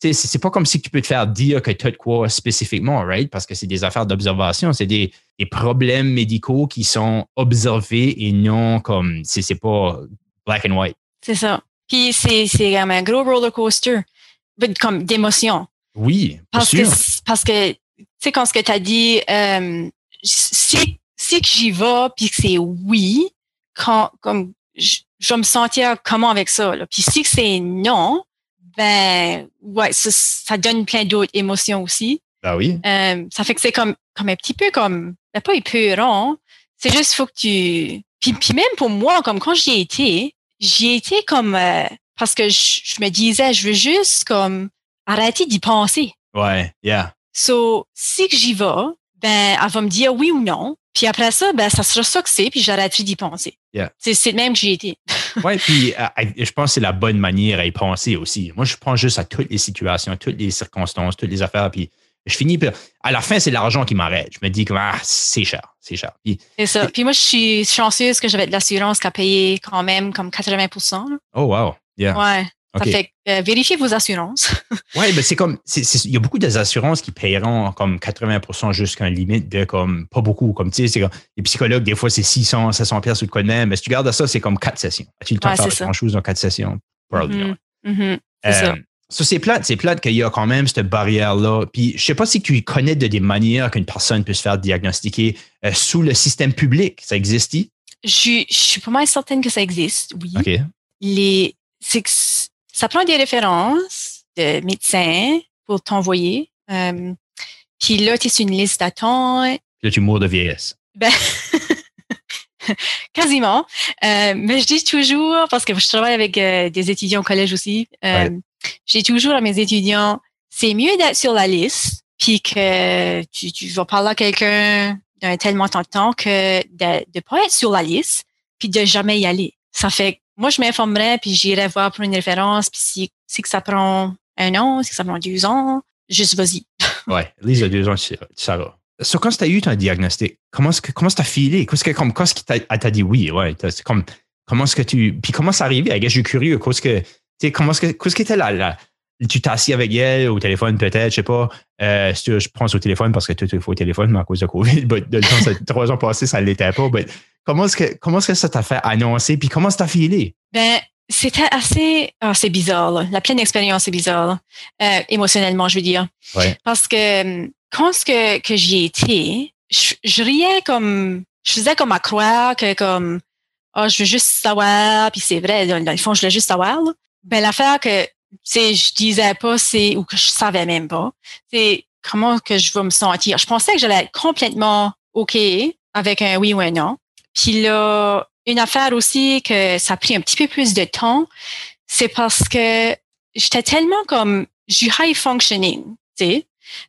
c'est pas comme si tu peux te faire dire que tu de quoi spécifiquement, right? Parce que c'est des affaires d'observation, c'est des, des, problèmes médicaux qui sont observés et non comme, c'est pas black and white. C'est ça. Puis c'est comme un gros roller coaster comme d'émotion. Oui, parce que parce que tu sais quand ce que tu as dit euh, si si que j'y vais puis que c'est oui quand comme je, vais me sentir comment avec ça là. puis si que c'est non ben ouais ça, ça donne plein d'autres émotions aussi ben oui euh, ça fait que c'est comme comme un petit peu comme ben, pas épeurant c'est juste faut que tu puis, puis même pour moi comme quand j'y ai été j'y ai été comme euh, parce que je, me disais, je veux juste comme arrêter d'y penser. Ouais, yeah. So, si j'y vais, ben, elle va me dire oui ou non. Puis après ça, ben, ça sera ça que c'est, puis j'arrêterai d'y penser. Yeah. C'est le même que j'ai été. ouais, puis euh, je pense que c'est la bonne manière à y penser aussi. Moi, je prends juste à toutes les situations, à toutes les circonstances, toutes les affaires, puis je finis par, à la fin, c'est l'argent qui m'arrête. Je me dis que ah, c'est cher, c'est cher. C'est ça. Puis moi, je suis chanceuse que j'avais de l'assurance qui a payé quand même comme 80% Oh, wow. Yeah. Ouais. Ça fait euh, vérifier vos assurances. oui, mais c'est comme, il y a beaucoup d'assurances qui payeront comme 80% jusqu'à une limite de comme, pas beaucoup. Comme tu sais, les psychologues, des fois, c'est 600, 700 pièces ou de quoi de même. Mais si tu gardes ça, c'est comme quatre sessions. As-tu le temps de faire grand chose dans quatre sessions? Mm-hmm. Mm-hmm. ça. Euh, ça, c'est plate, c'est plate qu'il y a quand même cette barrière-là. Puis, je sais pas si tu connais de des manières qu'une personne peut se faire diagnostiquer euh, sous le système public. Ça existe? Je, je suis pas mal certaine que ça existe, oui. OK. Les, ça prend des références de médecins pour t'envoyer. Euh, puis là, tu es sur une liste d'attente. Puis là, tu mours de vieillesse. Ben, quasiment. Euh, mais je dis toujours, parce que je travaille avec des étudiants au collège aussi, j'ai toujours à mes étudiants, c'est mieux d'être sur la liste, puis que tu, tu vas parler à quelqu'un d'un tel montant de temps que de ne pas être sur la liste, puis de jamais y aller. Ça fait moi, je m'informerais, puis j'irai voir pour une référence, puis si, si que ça prend un an, si que ça prend deux ans, juste vas-y. ouais, Lise, deux ans, ça va. So, quand tu as eu ton diagnostic, comment est-ce que t'as filé? Qu'est-ce que comme qu'est-ce qui t'a dit oui? Ouais, c'est comme comment est-ce que tu puis comment c'est arrivé? Je suis curieux. Qu'est-ce que sais, comment est-ce que, qu'est-ce qui était là? Tu t'es assis avec elle au téléphone, peut-être, je sais pas. Euh, je prends au téléphone parce que tout faut au téléphone, mais à cause de COVID, de trois ans passés, ça ne l'était pas. Comment est-ce que, comment est-ce que ça t'a fait annoncer? Puis comment ça t'a filé? Ben, c'était assez, oh, c'est bizarre, là. La pleine expérience est bizarre, euh, émotionnellement, je veux dire. Ouais. Parce que, quand ce que, que j'y étais, je, je riais comme, je faisais comme à croire que comme, oh, je veux juste savoir, puis c'est vrai, dans, le fond, je voulais juste savoir, là. Ben, l'affaire que, tu je disais pas, c'est, ou que je savais même pas, c'est comment que je vais me sentir. Je pensais que j'allais être complètement OK avec un oui ou un non. Puis là, une affaire aussi que ça a pris un petit peu plus de temps, c'est parce que j'étais tellement comme, du high functioning, tu sais.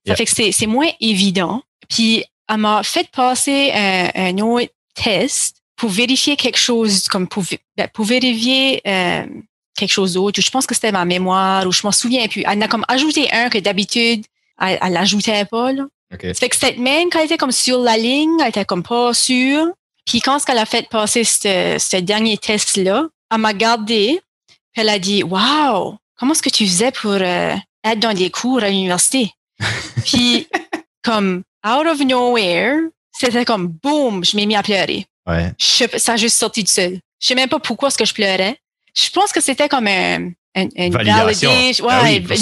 Ça fait que c'est moins évident. Puis, elle m'a fait passer un, un autre test pour vérifier quelque chose, comme pour, ben, pour vérifier euh, quelque chose d'autre. Je pense que c'était ma mémoire ou je m'en souviens plus. Elle a comme ajouté un que d'habitude, elle, elle l'ajoutait pas. Là. Okay. Ça fait que cette même quand elle était comme sur la ligne, elle était comme pas sûre. Puis quand elle a fait passer ce, ce dernier test-là, elle m'a gardé. Elle a dit Wow, comment est-ce que tu faisais pour euh, être dans des cours à l'université? puis comme out of nowhere, c'était comme boum, je m'ai mis à pleurer. Ouais. ça a juste sorti de seul. Je sais même pas pourquoi est-ce que je pleurais je pense que c'était comme un, un, une validation. Ben ouais, oui,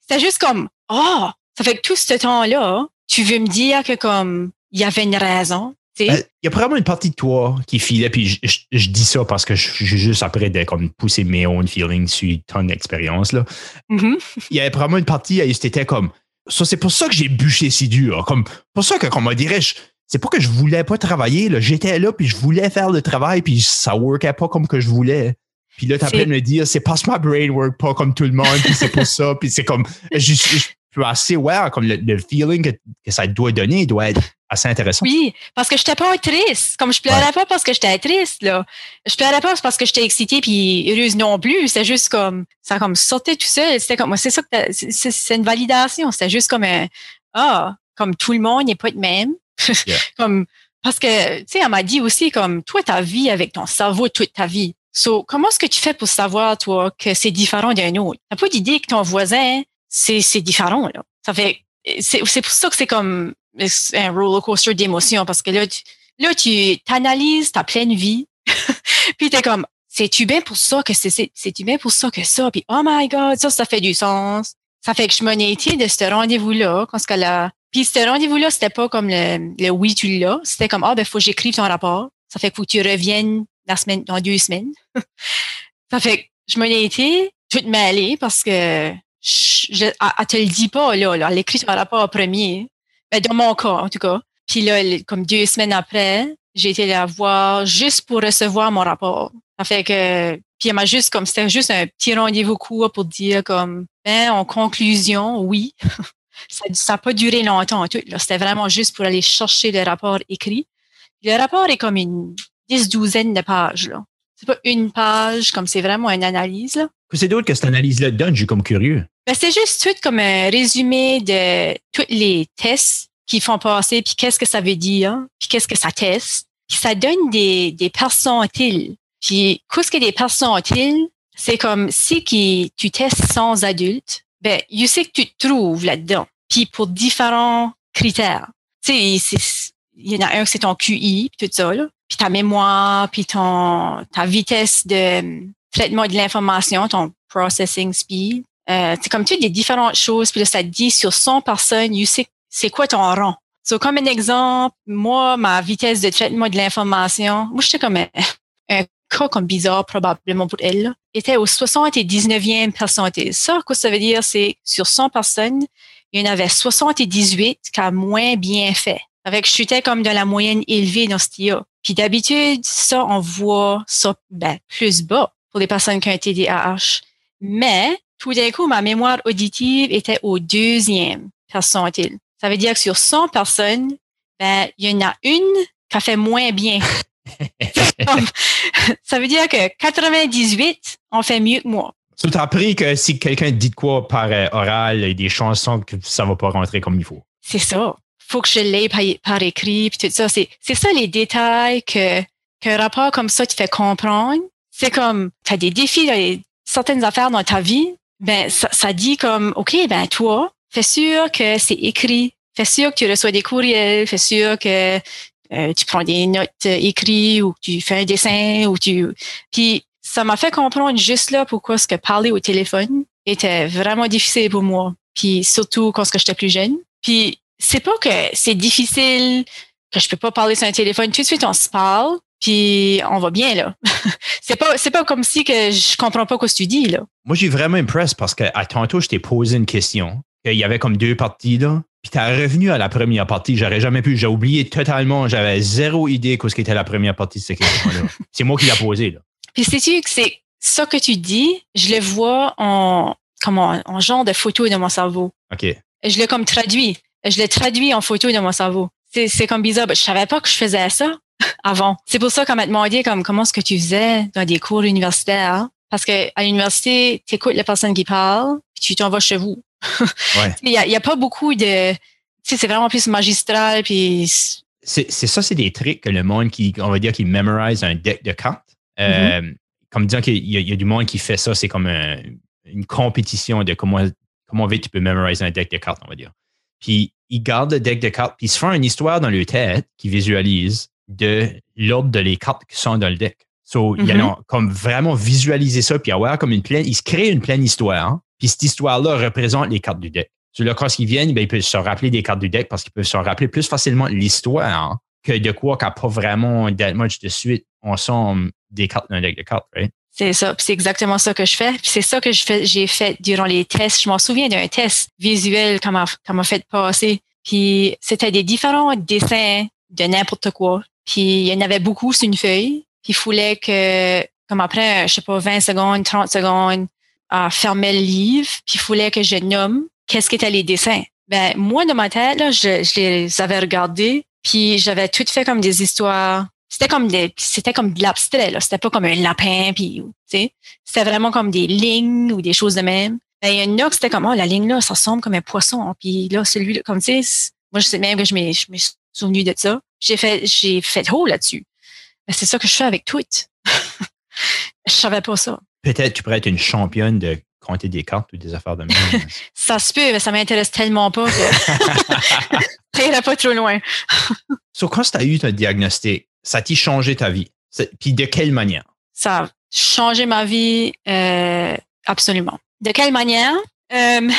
c'était juste comme, oh, ça fait que tout ce temps-là, tu veux me dire que comme, il y avait une raison. Ben, il y a probablement une partie de toi qui filait, puis je, dis ça parce que je suis juste après de comme, pousser mes own feelings sur ton expérience. là. Mm-hmm. Il y avait probablement une partie, c'était comme, ça, c'est pour ça que j'ai bûché si dur. Comme, pour ça que, comme on dirait, c'est pas que je voulais pas travailler. J'étais là, puis je voulais faire le travail, puis ça workait pas comme que je voulais. Puis là, t'as de me dire, c'est parce que ma brain work pas comme tout le monde, puis c'est pour ça, puis c'est comme, je, je, suis assez ouais, comme le, feeling que, que, ça doit donner doit être assez intéressant. Oui, parce que j'étais pas triste. Comme je pleurais pas parce que j'étais triste, là. Je pleurais pas parce que j'étais excitée puis heureuse non plus. C'est juste comme, ça comme sortait tout seul. C'était comme, c'est ça que c'est une validation. C'était juste comme un, ah, comme tout le monde n'est pas de même. comme, parce que, tu sais, elle m'a dit aussi comme, toi, ta vie avec ton cerveau toute ta vie. So, comment est-ce que tu fais pour savoir, toi, que c'est différent d'un autre? T'as pas d'idée que ton voisin, c'est, c'est différent, là. Ça fait, c'est, pour ça que c'est comme un roller coaster d'émotions parce que là, tu, là, tu t'analyses ta pleine vie. puis t'es comme, c'est-tu bien pour ça que c'est, c'est, c'est-tu bien pour ça que ça? Puis, oh my God, ça, ça fait du sens. Ça fait que je m'en ai été de ce rendez-vous-là, quand ce a. Puis ce rendez-vous-là, c'était pas comme le, le oui, tu l'as. C'était comme, ah, ben, faut que j'écrive ton rapport. Ça fait qu'il faut que tu reviennes la semaine, dans deux semaines. ça fait que je m'en ai été toute mêlée parce que je, elle, te le dit pas, là, là. Elle écrit son rapport premier. Ben, dans mon cas, en tout cas. Puis là, comme deux semaines après, j'ai été la voir juste pour recevoir mon rapport. Ça fait que, puis elle m'a juste, comme c'était juste un petit rendez-vous court pour dire comme, ben, en conclusion, oui. ça n'a pas duré longtemps. Tout, c'était vraiment juste pour aller chercher le rapport écrit. le rapport est comme une dix douzaines de pages. Là. C'est pas une page, comme c'est vraiment une analyse. Là. C'est d'autre que cette analyse-là donne, je suis comme curieux. Ben, c'est juste tout comme un résumé de tous les tests qu'ils font passer, puis qu'est-ce que ça veut dire, puis qu'est-ce que ça teste. Puis ça donne des, des percentiles. Puis qu'est-ce que des percentiles? c'est comme si qui, tu testes sans adulte, ben, you sais que tu te trouves là-dedans. Puis pour différents critères. Tu sais, il y en a un c'est ton QI, tout ça, là. Puis ta mémoire, puis ton, ta vitesse de traitement de l'information, ton processing speed. Euh, c'est comme tu des différentes choses. Puis là, ça te dit sur 100 personnes, you c'est quoi ton rang. So, comme un exemple, moi, ma vitesse de traitement de l'information, moi, j'étais comme un, un, cas comme bizarre probablement pour elle, était au 79e percentile. Ça, quoi ça veut dire, c'est sur 100 personnes, il y en avait 78 qui a moins bien fait. Avec, je suis comme de la moyenne élevée dans ce. Puis d'habitude, ça, on voit ça ben, plus bas pour les personnes qui ont un TDAH. Mais tout d'un coup, ma mémoire auditive était au deuxième percentile. Ça veut dire que sur 100 personnes, ben, il y en a une qui a fait moins bien. ça veut dire que 98 ont fait mieux que moi. Tu as appris que si quelqu'un dit quoi par euh, oral, il y a des chansons que ça va pas rentrer comme il faut. C'est ça. Faut que je l'aie par, écrit, puis tout ça. C'est, c'est ça les détails que, qu'un rapport comme ça te fait comprendre. C'est comme, tu as des défis, certaines affaires dans ta vie, ben, ça, ça dit comme, OK, ben, toi, fais sûr que c'est écrit. Fais sûr que tu reçois des courriels. Fais sûr que euh, tu prends des notes euh, écrites ou tu fais un dessin ou tu. Puis ça m'a fait comprendre juste là pourquoi ce que parler au téléphone était vraiment difficile pour moi. Puis surtout quand j'étais plus jeune. Puis c'est pas que c'est difficile que je peux pas parler sur un téléphone. Tout de suite on se parle. Puis on va bien là. c'est pas c'est pas comme si que je comprends pas ce que tu dis là. Moi j'ai vraiment impressionné parce que à tantôt je t'ai posé une question. Il y avait comme deux parties là. Puis t'es revenu à la première partie. J'aurais jamais pu. J'ai oublié totalement. J'avais zéro idée de ce qu'était la première partie de cette question-là. c'est moi qui l'ai posé là. Puis sais-tu que c'est ça que tu dis, je le vois en comment en genre de photo dans mon cerveau. OK. Je le comme traduit. Je le traduis en photo dans mon cerveau. C'est comme bizarre. Je savais pas que je faisais ça avant. C'est pour ça qu'on m'a demandé comme comment est-ce que tu faisais dans des cours universitaires. Hein? Parce que à l'université, tu écoutes la personne qui parle, puis tu t'en vas chez vous. Il n'y a, pas beaucoup de. C'est vraiment plus magistral. Puis. C'est ça, c'est des trucs que le monde qui, on va dire, qui mémorise un deck de cartes. Euh, mm-hmm. Comme disant qu'il y, a du monde qui fait ça, c'est comme une compétition de comment, comment vite tu peux mémoriser un deck de cartes, on va dire. Puis ils gardent le deck de cartes, puis ils se font une histoire dans leur tête qui visualise de l'ordre de les cartes qui sont dans le deck. So, ils mm-hmm. comme vraiment visualiser ça, puis avoir comme une pleine, ils se créent une pleine histoire. Puis cette histoire-là représente les cartes du deck. So, là, quand ils viennent, ben, ils peuvent se rappeler des cartes du deck parce qu'ils peuvent se rappeler plus facilement l'histoire que de quoi n'a pas vraiment that much de suite ensemble des cartes d'un deck de cartes, right? C'est ça, c'est exactement ça que je fais. c'est ça que j'ai fait durant les tests. Je m'en souviens d'un test visuel qu'on m'a fait passer. Puis c'était des différents dessins de n'importe quoi. Puis il y en avait beaucoup sur une feuille. Puis il fallait que, comme après, je sais pas, 20 secondes, 30 secondes, fermer le livre, puis il fallait que je nomme qu'est-ce qu'étaient les dessins. Ben, moi, dans ma tête, là, je, je les avais regardés, puis j'avais tout fait comme des histoires. C'était comme des, c'était comme de l'abstrait, là. C'était pas comme un lapin, puis, tu sais. C'était vraiment comme des lignes ou des choses de même. Ben, il y en a c'était comme, oh, la ligne là, ça ressemble comme un poisson. Puis là, celui-là, comme, tu sais, moi, je sais même que je me suis souvenu de ça. J'ai fait, j'ai fait haut là-dessus. Ben, c'est ça que je fais avec tout. je savais pas ça. Peut-être tu pourrais être une championne de compter des cartes ou des affaires de même. ça se peut, mais ça m'intéresse tellement pas que ça pas trop loin. so, quand tu as eu ton diagnostic, ça t'a changé ta vie? Puis de quelle manière? Ça a changé ma vie euh, absolument. De quelle manière? Euh,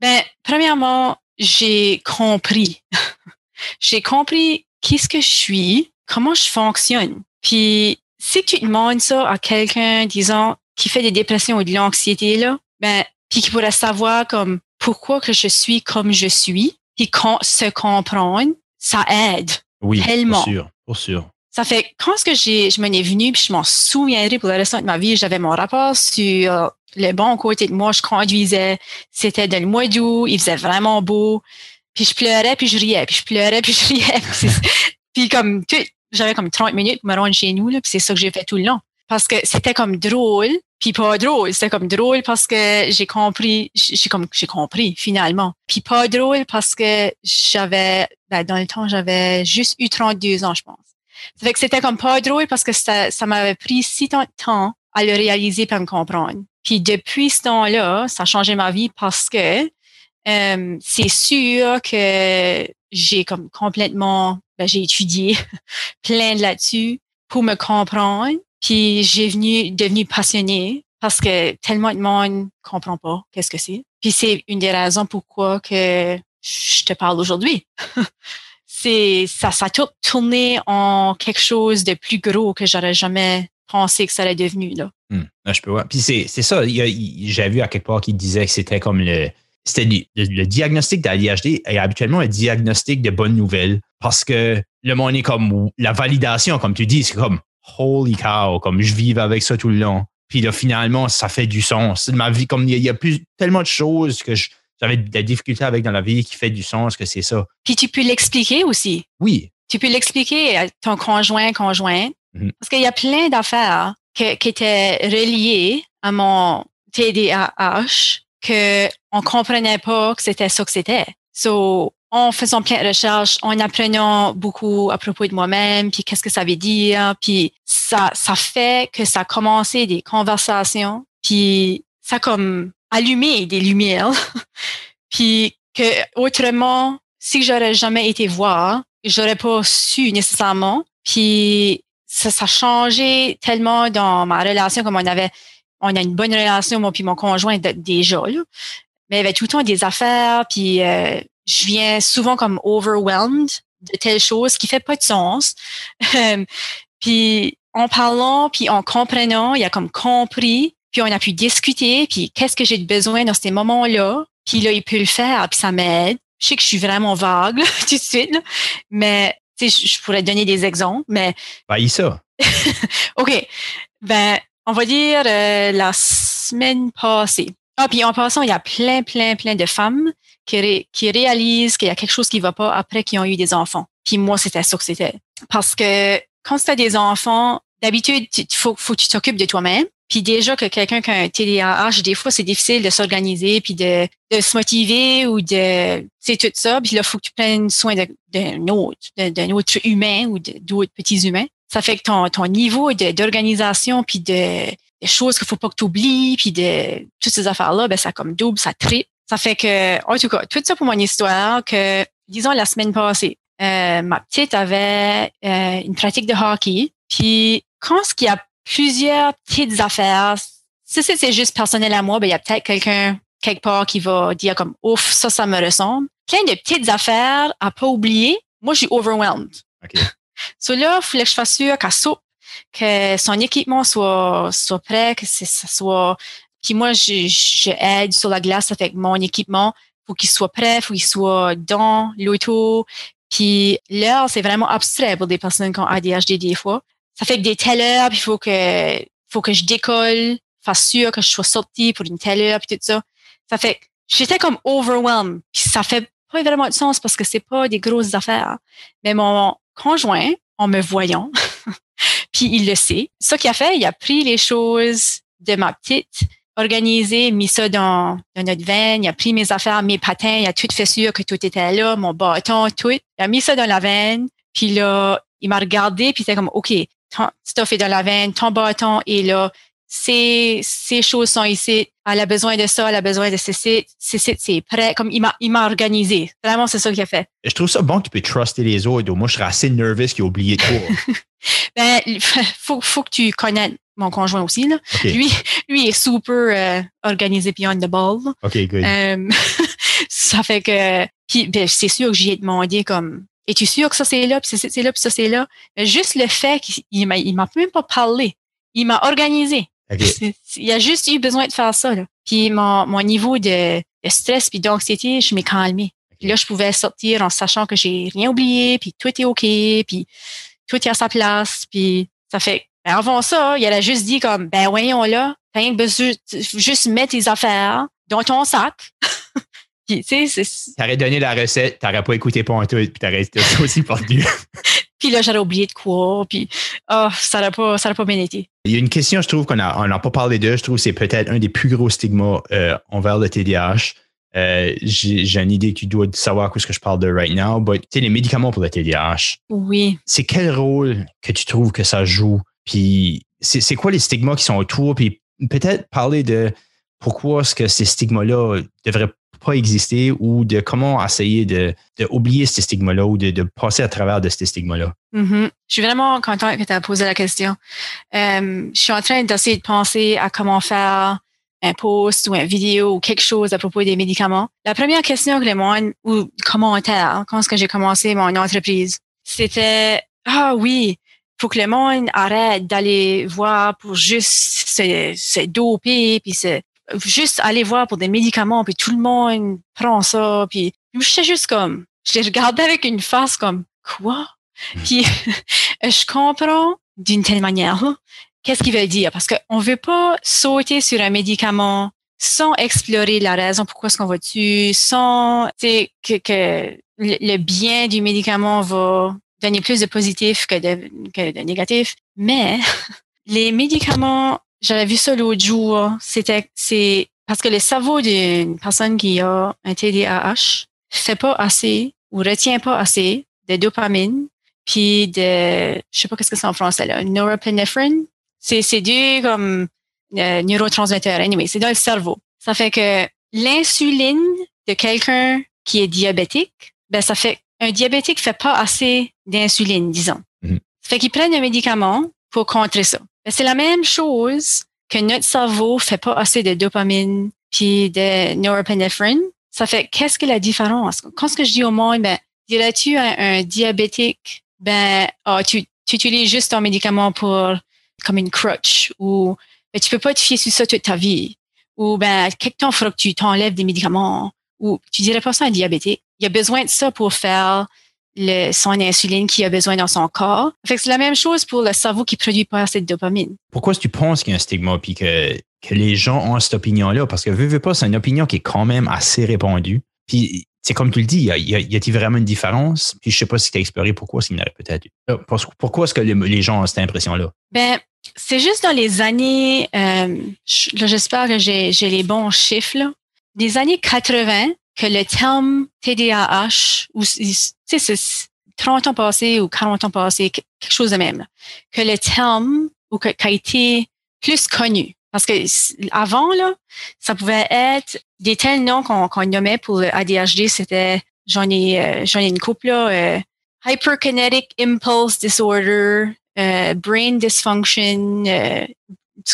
ben, premièrement, j'ai compris. j'ai compris qu'est-ce que je suis, comment je fonctionne. Puis si tu demandes ça à quelqu'un, disons, qui fait des dépressions ou de l'anxiété, là, ben, puis qui pourrait savoir comme pourquoi que je suis comme je suis, puis se comprendre, ça aide. Oui, tellement. Pour sûr, pour sûr. Ça fait, quand ce que j'ai, je m'en ai venu, puis je m'en souviendrai pour le restant de ma vie, j'avais mon rapport sur le bon côté de moi, je conduisais, c'était dans le mois d'août, il faisait vraiment beau, puis je pleurais, puis je riais, puis je pleurais, puis je riais. puis comme, j'avais comme 30 minutes pour me rendre chez nous, là, puis c'est ça que j'ai fait tout le long parce que c'était comme drôle, puis pas drôle. C'était comme drôle parce que j'ai compris, j'ai comme j'ai compris finalement. Puis pas drôle parce que j'avais, ben, dans le temps, j'avais juste eu 32 ans, je pense. Ça fait que c'était comme pas drôle parce que ça, m'avait pris si tant de temps à le réaliser à me comprendre. Puis depuis ce temps-là, ça a changé ma vie parce que euh, c'est sûr que j'ai comme complètement, ben, j'ai étudié plein de là-dessus pour me comprendre. Puis j'ai venu devenu passionnée parce que tellement de monde comprend pas qu'est-ce que c'est. Puis c'est une des raisons pourquoi que je te parle aujourd'hui. ça, ça tout tourné en quelque chose de plus gros que j'aurais jamais pensé que ça allait devenu là. Hmm. je peux voir. Puis c'est, ça. J'ai vu à quelque part qu'il disait que c'était comme le c'était le, diagnostic d'ADHD est habituellement un diagnostic de bonnes nouvelles parce que le monde est comme la validation, comme tu dis, c'est comme holy cow, comme je vive avec ça tout le long. Puis là, finalement, ça fait du sens. Ma vie, comme il y, a plus tellement de choses que j'avais de la difficulté avec dans la vie qui fait du sens que c'est ça. Puis tu peux l'expliquer aussi. Oui. Tu peux l'expliquer à ton conjoint, conjoint. Mhm. Parce qu'il y a plein d'affaires qui étaient reliées à mon TDAH que on comprenait pas que c'était ça que c'était. So, en faisant plein de recherches, en apprenant beaucoup à propos de moi-même, puis qu'est-ce que ça veut dire, puis ça, ça fait que ça a commencé des conversations, puis ça comme allumé des lumières, puis que autrement, si j'aurais jamais été voir, j'aurais pas su nécessairement, puis ça, ça a changé tellement dans ma relation comme on avait on a une bonne relation, moi puis mon conjoint déjà, là. mais il y avait tout le temps des affaires, puis euh, je viens souvent comme overwhelmed de telles choses qui fait pas de sens. Puis en parlant, puis en comprenant, il a comme compris, puis on a pu discuter, puis qu'est-ce que j'ai besoin dans ces moments-là, puis là, il peut le faire, puis ça m'aide. Je sais que je suis vraiment vague tout de suite, mais tu sais, je pourrais donner des exemples, mais... Ben, ça. OK. Ben, on va dire euh, la semaine passée. Ah, puis en passant, il y a plein, plein, plein de femmes qui, qui réalisent qu'il y a quelque chose qui va pas après qu'ils ont eu des enfants. Puis moi, c'était ça que c'était. Parce que quand tu as des enfants, d'habitude, il faut, faut que tu t'occupes de toi-même. Puis déjà que quelqu'un qui a un TDAH, des fois, c'est difficile de s'organiser, puis de, de se motiver ou de, c'est tout ça. Puis là, il faut que tu prennes soin d'un autre, d'un autre humain ou d'autres petits humains ça fait que ton, ton niveau d'organisation puis de, choses qu'il faut pas que tu oublies puis de toutes ces affaires-là, ben ça comme double, ça triple. Ça fait que, en tout cas, tout ça pour mon histoire que, disons, la semaine passée, euh, ma petite avait euh, une pratique de hockey. Puis quand il y a plusieurs petites affaires, si c'est juste personnel à moi, ben il y a peut-être quelqu'un quelque part qui va dire comme ouf, ça, ça me ressemble. Plein de petites affaires à pas oublier. Moi, je suis overwhelmed. Okay. So là, il fallait que je fasse sûr qu'elle soupe, que son équipement soit, soit prêt, que ça soit. Puis moi, je, je aide sur la glace avec mon équipement. Faut qu'il soit prêt, faut qu'il soit dans l'auto. Puis l'heure, c'est vraiment abstrait pour des personnes qui ont ADHD des fois. Ça fait que des telles heures, puis il faut que, faut que je décolle, fasse sûr que je sois sortie pour une telle heure, puis tout ça. Ça fait j'étais comme overwhelmed. Puis ça fait pas vraiment de sens parce que c'est pas des grosses affaires. Mais mon, conjoint en me voyant. puis il le sait. Ce qu'il a fait, il a pris les choses de ma petite, organisé, mis ça dans, dans notre van, il a pris mes affaires, mes patins, il a tout fait sûr que tout était là, mon bâton, tout. Il a mis ça dans la van, puis là, il m'a regardé, puis c'était comme, OK, ton stuff est dans la van, ton bâton est là, ces, ces choses sont ici, elle a besoin de ça, elle a besoin de ceci, ceci, c'est prêt. Comme il m'a, il m'a organisé. Vraiment, c'est ça qu'il a fait. Je trouve ça bon qu'il peut truster les autres. Moi, je serais assez nerveux qu'il ait oublié tout. ben, faut, faut que tu connaisses mon conjoint aussi. Là. Lui, lui est super euh, organisé beyond the ball. OK, good. Euh, ça fait que, puis, ben, c'est sûr que j'y ai demandé comme, es-tu sûr que ça c'est là, puis c'est là, puis ça c'est là? Mais juste le fait qu'il m'a, il m'a même pas parlé. Il m'a organisé. Il a juste eu besoin de faire ça. Là. Puis mon, mon niveau de, de stress puis d'anxiété, je m'ai calmé. Puis là, je pouvais sortir en sachant que j'ai rien oublié, puis tout est OK, puis tout est à sa place. Puis ça fait... Ben avant ça, il a juste dit comme, ben voyons là, t'as rien besoin juste mettre tes affaires dans ton sac. puis, tu sais, T'aurais donné la recette, t'aurais pas écouté tout, puis t'aurais été aussi perdu. puis là, j'aurais oublié de quoi, puis oh, ça n'aurait pas, ça pas bien été. Il y a une question, je trouve qu'on n'a on pas parlé d'eux. Je trouve que c'est peut-être un des plus gros stigmas euh, envers le TDAH. Euh, j'ai une idée que tu dois savoir ce que je parle de right now, mais tu sais, les médicaments pour le TDAH. Oui. C'est quel rôle que tu trouves que ça joue? Puis c'est quoi les stigmas qui sont autour, puis peut-être parler de pourquoi est-ce que ces stigmas-là devraient pas exister ou de comment essayer de, oublier ces stigmas-là ou de, passer à travers de ces stigmas-là. Mm-hmm. Je suis vraiment contente que tu aies posé la question. Euh, je suis en train d'essayer de penser à comment faire un post ou une vidéo ou quelque chose à propos des médicaments. La première question que le monde ou commentaire quand j'ai commencé mon entreprise, c'était ah oui, faut que le monde arrête d'aller voir pour juste se, se doper puis se juste aller voir pour des médicaments, puis tout le monde prend ça, puis j'étais juste comme, je les regardais avec une face comme, quoi? Hmm. Puis je comprends d'une telle manière qu'est-ce qu'il veut dire, parce qu'on veut pas sauter sur un médicament sans explorer la raison pourquoi est-ce qu'on va dessus, sans que, que le bien du médicament va donner plus de positif que de, que de négatif. Mais les médicaments j'avais vu ça l'autre jour. C'était, c'est parce que le cerveau d'une personne qui a un TDAH fait pas assez ou retient pas assez de dopamine puis de, je sais pas qu'est-ce que c'est en français là, norepinephrine. C'est, c'est du comme euh, neurotransmetteur. Anyway, c'est dans le cerveau. Ça fait que l'insuline de quelqu'un qui est diabétique, ben ça fait un diabétique fait pas assez d'insuline, disons. Mm-hmm. Ça fait qu'il prennent un médicament pour contrer ça. C'est la même chose que notre cerveau fait pas assez de dopamine puis de norepinephrine. Ça fait qu'est-ce que la différence? Quand ce que je dis au monde, ben, dirais-tu à un diabétique, ben, oh, tu, tu utilises juste ton médicament pour, comme une crutch ou, ben, tu peux pas te fier sur ça toute ta vie. Ou, ben, quelque temps, il faudra que tu t'enlèves des médicaments. Ou, tu dirais pas ça à un diabétique. Il a besoin de ça pour faire le, son insuline qu'il a besoin dans son corps. Fait que c'est la même chose pour le cerveau qui produit pas assez de dopamine. Pourquoi est-ce que tu penses qu'il y a un stigma puis que, que les gens ont cette opinion-là? Parce que veux, veux pas, c'est une opinion qui est quand même assez répandue. Puis c'est comme tu le dis, y, a, y a-t-il vraiment une différence? Puis je sais pas si tu as exploré pourquoi s'il y en aurait peut-être. Pourquoi est-ce que les, gens ont cette impression-là? Ben, c'est juste dans les années, euh, j'espère que j'ai, j'ai les bons chiffres, là. Des années 80, que le terme TDAH, ou c'est 30 ans passés ou 40 ans passés, quelque chose de même, que le terme ou que, a été plus connu. Parce que avant, là, ça pouvait être des tels noms qu'on nommait pour le ADHD, c'était, j'en ai, euh, j'en ai une couple, là, euh, Hyperkinetic Impulse Disorder, euh, Brain Dysfunction,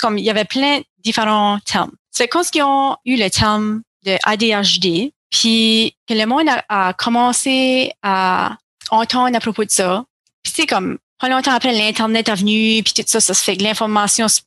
comme, il y avait plein de différents termes. C'est quand ils ont eu le terme de ADHD, puis que le monde a, commencé à entendre à propos de ça. Puis c'est comme pas longtemps après l'internet est venu, puis tout ça, ça se fait que l'information se,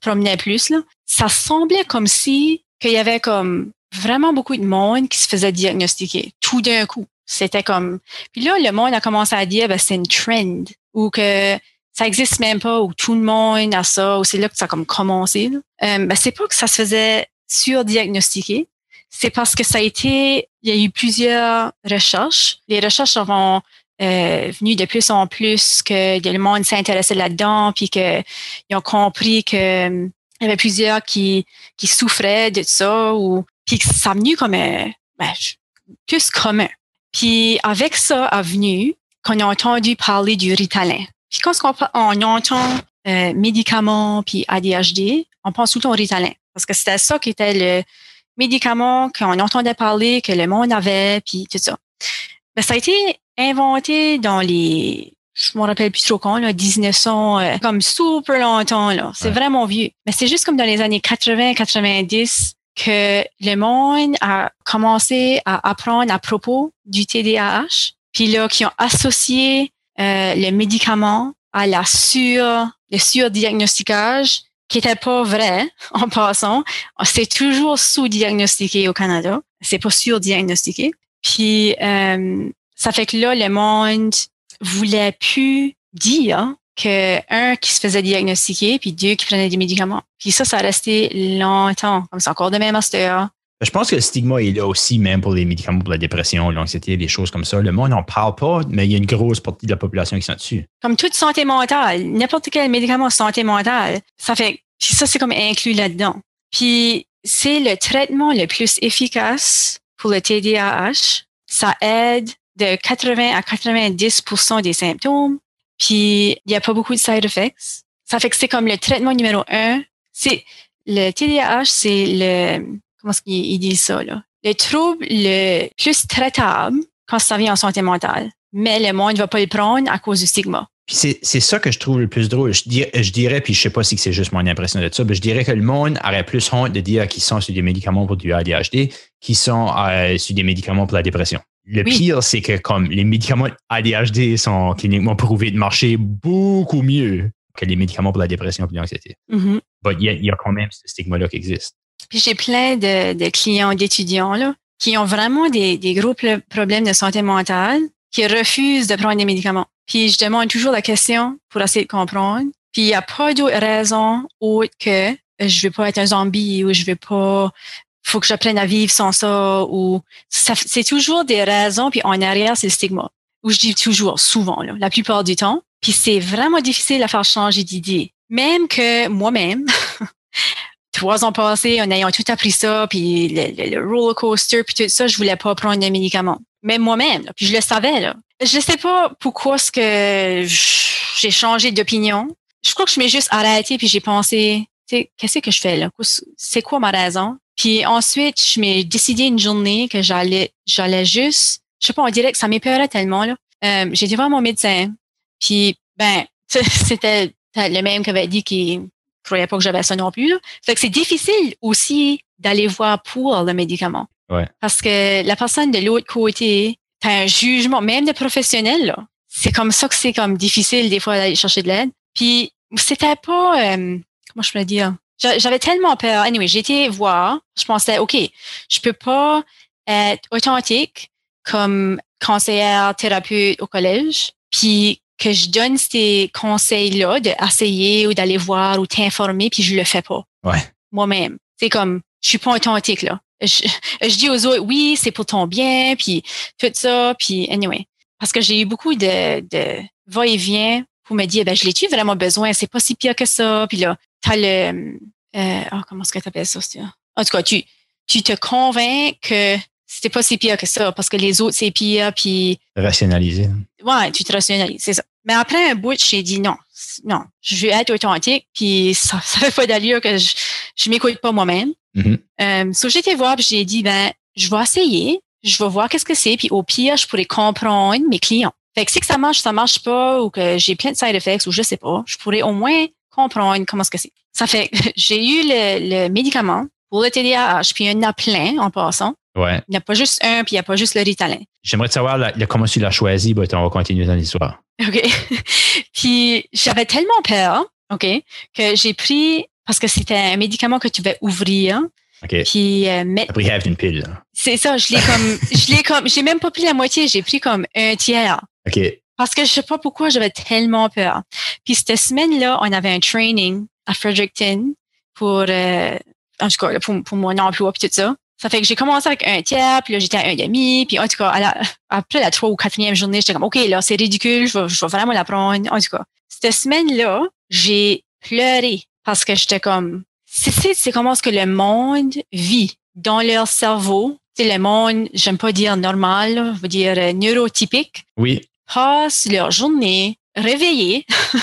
promenait plus là. Ça semblait comme si qu'il y avait comme vraiment beaucoup de monde qui se faisait diagnostiquer tout d'un coup. C'était comme puis là le monde a commencé à dire ben c'est une trend ou que ça existe même pas ou tout le monde a ça ou c'est là que ça a comme commencé. Là. Euh, ben c'est pas que ça se faisait surdiagnostiquer, c'est parce que ça a été, il y a eu plusieurs recherches. Les recherches sont euh, de plus en plus que le monde s'intéressait là-dedans, puis qu'ils ont compris que euh, il y avait plusieurs qui, souffraient de ça, ou puis que ça a venu comme un, ben, plus commun. Puis avec ça a venu qu'on a entendu parler du Ritalin. Puis quand on, entend euh, médicaments puis ADHD, on pense tout le temps au Ritalin parce que c'était ça qui était le médicaments qu'on entendait parler, que le monde avait, puis tout ça. Ben, ça a été inventé dans les, je me rappelle plus trop quand, là, 1900, euh, comme super longtemps, là. C'est vraiment vieux. Mais c'est juste comme dans les années 80, 90 que le monde a commencé à apprendre à propos du TDAH, puis là, qui ont associé euh, le médicament à la sur, le surdiagnostiquage qui était pas vrai en passant. C'est toujours sous-diagnostiqué au Canada. C'est pas sur-diagnostiqué. Puis euh, ça fait que là, le monde voulait plus dire que un qui se faisait diagnostiquer, puis deux qui prenait des médicaments. Puis ça, ça a resté longtemps. Comme c'est encore de même master. Je pense que le stigma est là aussi, même pour les médicaments pour la dépression, l'anxiété, des choses comme ça. Le monde n'en parle pas, mais il y a une grosse partie de la population qui sont dessus. Comme toute santé mentale, n'importe quel médicament santé mentale, ça fait, ça c'est comme inclus là-dedans. Puis c'est le traitement le plus efficace pour le TDAH. Ça aide de 80 à 90% des symptômes. Puis il n'y a pas beaucoup de side effects. Ça fait que c'est comme le traitement numéro un. C'est le TDAH, c'est le comment est-ce ça là? Le trouble le plus traitable quand ça vient en santé mentale. Mais le monde ne va pas le prendre à cause du stigma. Puis c'est ça que je trouve le plus drôle. Je dirais, je dirais puis je sais pas si c'est juste mon impression de ça, mais je dirais que le monde aurait plus honte de dire qu'ils sont sur des médicaments pour du ADHD qu'ils sont euh, sur des médicaments pour la dépression. Le pire, c'est que comme les médicaments ADHD sont cliniquement prouvés de marcher beaucoup mieux que les médicaments pour la dépression et l'anxiété. Mm il y, a quand même ce stigma-là qui existe. Puis j'ai plein de, de clients, d'étudiants là, qui ont vraiment des, des gros problèmes de santé mentale, qui refusent de prendre des médicaments. Puis je demande toujours la question pour essayer de comprendre. Puis il n'y a pas d'autre raison autre que je veux pas être un zombie ou je veux pas faut que j'apprenne à vivre sans ça ou c'est toujours des raisons puis en arrière c'est le stigma. Ou je dis toujours souvent la plupart du temps. Puis c'est vraiment difficile à faire changer d'idée. Même que moi-même trois ans passés en ayant tout appris ça puis le, le, roller coaster puis tout ça je voulais pas prendre de médicaments. Même moi-même puis je le savais là je sais pas pourquoi ce que j'ai changé d'opinion. Je crois que je m'ai juste arrêté puis j'ai pensé, qu'est-ce que je fais là? C'est quoi ma raison? Puis ensuite, je m'ai décidé une journée que j'allais, j'allais juste, je sais pas, on dirait que ça m'épeurait tellement là. Euh, j'ai été voir mon médecin. Puis ben, c'était le même qui avait dit qu'il croyait pas que j'avais ça non plus. Là. Fait que c'est difficile aussi d'aller voir pour le médicament. Ouais. Parce que la personne de l'autre côté, t'as un jugement, même de professionnel, là. C'est comme ça que c'est comme difficile des fois d'aller chercher de l'aide. Puis c'était pas, euh, comment je peux dire, j'avais tellement peur. Anyway, été voir. Je pensais, ok, je peux pas être authentique comme conseillère thérapeute au collège, puis que je donne ces conseils-là d'essayer ou d'aller voir ou t'informer, puis je le fais pas. Ouais. Moi-même. C'est comme, je suis pas authentique là je, dis aux autres, oui, c'est pour ton bien, puis tout ça, puis anyway. Parce que j'ai eu beaucoup de, de va-et-vient pour me dire, ben, je l'ai-tu vraiment besoin? C'est pas si pire que ça. Puis là, t'as le, euh, oh, comment est-ce que t'appelles ça? En tout cas, tu, tu te convaincs que c'était pas si pire que ça parce que les autres, c'est pire, puis... Rationaliser. Ouais, tu te rationalises, c'est ça. Mais après un bout, j'ai dit non, non, je veux être authentique, puis ça, ça fait pas d'allure que je, je m'écoute pas moi-même. Mm-hmm. Euh, so j'étais voir, j'ai dit, ben, je vais essayer, je vais voir qu'est-ce que c'est, puis au pire, je pourrais comprendre mes clients. Fait que si que ça marche, ça marche pas, ou que j'ai plein de side effects, ou je sais pas, je pourrais au moins comprendre comment est-ce que c'est. Ça fait que j'ai eu le, le, médicament pour le TDAH, puis il y en a plein en passant. Ouais. Il n'y a pas juste un, puis il n'y a pas juste le Ritalin. J'aimerais savoir la, comment tu l'as choisi, ben, on va continuer dans l'histoire. OK. puis j'avais tellement peur, OK, que j'ai pris parce que c'était un médicament que tu vas ouvrir. OK. Puis euh. Après, une pile. C'est ça, je l'ai comme, je l'ai comme, j'ai même pas pris la moitié, j'ai pris comme un tiers. OK. Parce que je sais pas pourquoi j'avais tellement peur. Puis cette semaine-là, on avait un training à Fredericton pour, euh, en tout cas, pour, pour mon emploi puis tout ça. Ça fait que j'ai commencé avec un tiers, puis là, j'étais à un demi, puis en tout cas, à après la trois ou quatrième journée, j'étais comme, OK, là, c'est ridicule, je vais, je vais vraiment la prendre. En tout cas, cette semaine-là, j'ai pleuré parce que j'étais comme, c'est, c'est comment est-ce que le monde vit dans leur cerveau. C'est le monde, j'aime pas dire normal, je veux dire euh, neurotypique. Oui. Passe leur journée réveillée. tu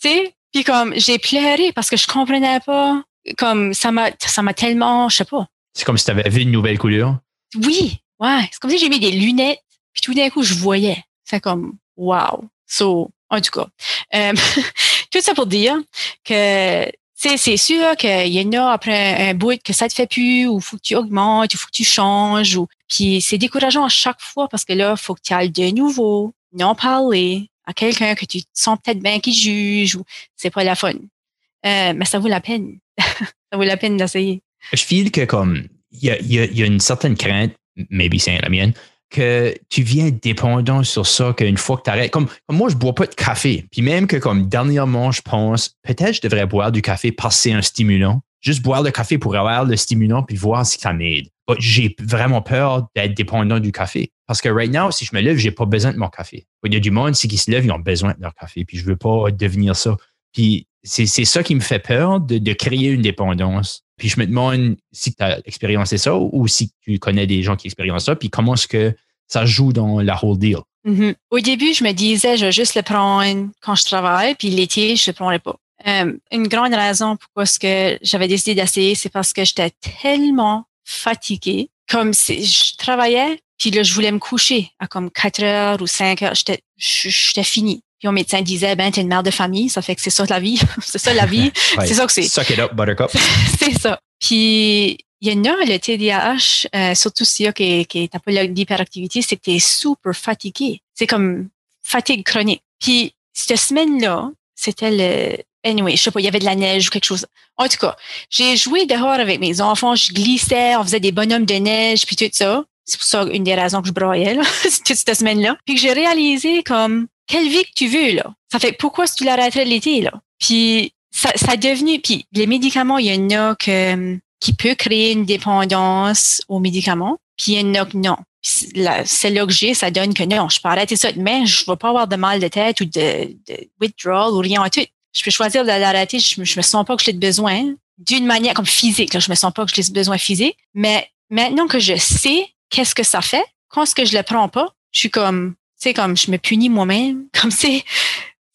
sais, puis comme j'ai pleuré parce que je comprenais pas. Comme ça m'a, ça m'a tellement, je sais pas. C'est comme si tu avais vu une nouvelle couleur. Oui, ouais. C'est comme si j'ai mis des lunettes, puis tout d'un coup je voyais. C'est comme wow. So, en tout cas, euh, tout ça pour dire que c'est sûr qu'il y en a après un, bout que ça te fait plus, ou faut que tu augmentes, ou faut que tu changes, ou puis c'est décourageant à chaque fois parce que là, faut que tu ailles de nouveau, non parler à quelqu'un que tu sens peut-être bien qui juge, ou c'est pas la fun. Euh, mais ça vaut la peine. ça vaut la peine d'essayer. Je file que comme il y a, y a, une certaine crainte, maybe c'est la mienne, que tu viens dépendant sur ça, qu'une fois que tu arrêtes, comme, moi, je bois pas de café. Puis même que comme dernièrement, je pense, peut-être je devrais boire du café parce que c'est un stimulant. Juste boire le café pour avoir le stimulant puis voir si ça m'aide. J'ai vraiment peur d'être dépendant du café. Parce que right now, si je me lève, j'ai pas besoin de mon café. Il y a du monde, si qui se lève, ils ont besoin de leur café. Puis je veux pas devenir ça. Puis c'est ça qui me fait peur de, créer une dépendance. Puis je me demande si tu as expérimenté ça ou si tu connais des gens qui expérimentent ça, puis comment est-ce que ça joue dans la whole deal? Mm-hmm. Au début, je me disais, je vais juste le prendre quand je travaille, puis l'été, je ne le prendrai pas. Euh, une grande raison pourquoi ce que j'avais décidé d'essayer, c'est parce que j'étais tellement fatiguée. Comme si je travaillais, puis là, je voulais me coucher à comme 4 heures ou 5 heures. J'étais fini. Puis mon médecin disait, ben, t'es une mère de famille, ça fait que c'est ça la vie. c'est ça la vie. C'est ça que c'est. Suck it up, buttercup. c'est ça. Puis, il y en a, le TDAH, euh, surtout s'il y a qui, qui est un peu d'hyperactivité, c'est que t'es super fatigué. C'est comme fatigue chronique. Puis, cette semaine-là, c'était le, anyway, je sais pas, il y avait de la neige ou quelque chose. En tout cas, j'ai joué dehors avec mes enfants, je glissais, on faisait des bonhommes de neige, puis tout ça. C'est pour ça une des raisons que je broyais, là, toute cette semaine-là. Puis que j'ai réalisé comme, quelle vie que tu veux, là? Ça fait, pourquoi si tu l'arrêterais l'été, là? Puis, ça, ça a devenu, puis les médicaments, il y en a que, qui peut créer une dépendance aux médicaments, puis il y en a que non. Celle-là que j'ai, ça donne que non, je peux arrêter ça demain, je ne vais pas avoir de mal de tête ou de, de withdrawal ou rien en tout. Je peux choisir de l'arrêter, je, je me sens pas que j'ai besoin d'une manière comme physique, là, je me sens pas que j'ai besoin physique, mais maintenant que je sais qu'est-ce que ça fait, quand ce que je le prends pas, je suis comme, sais, comme je me punis moi-même, comme c'est,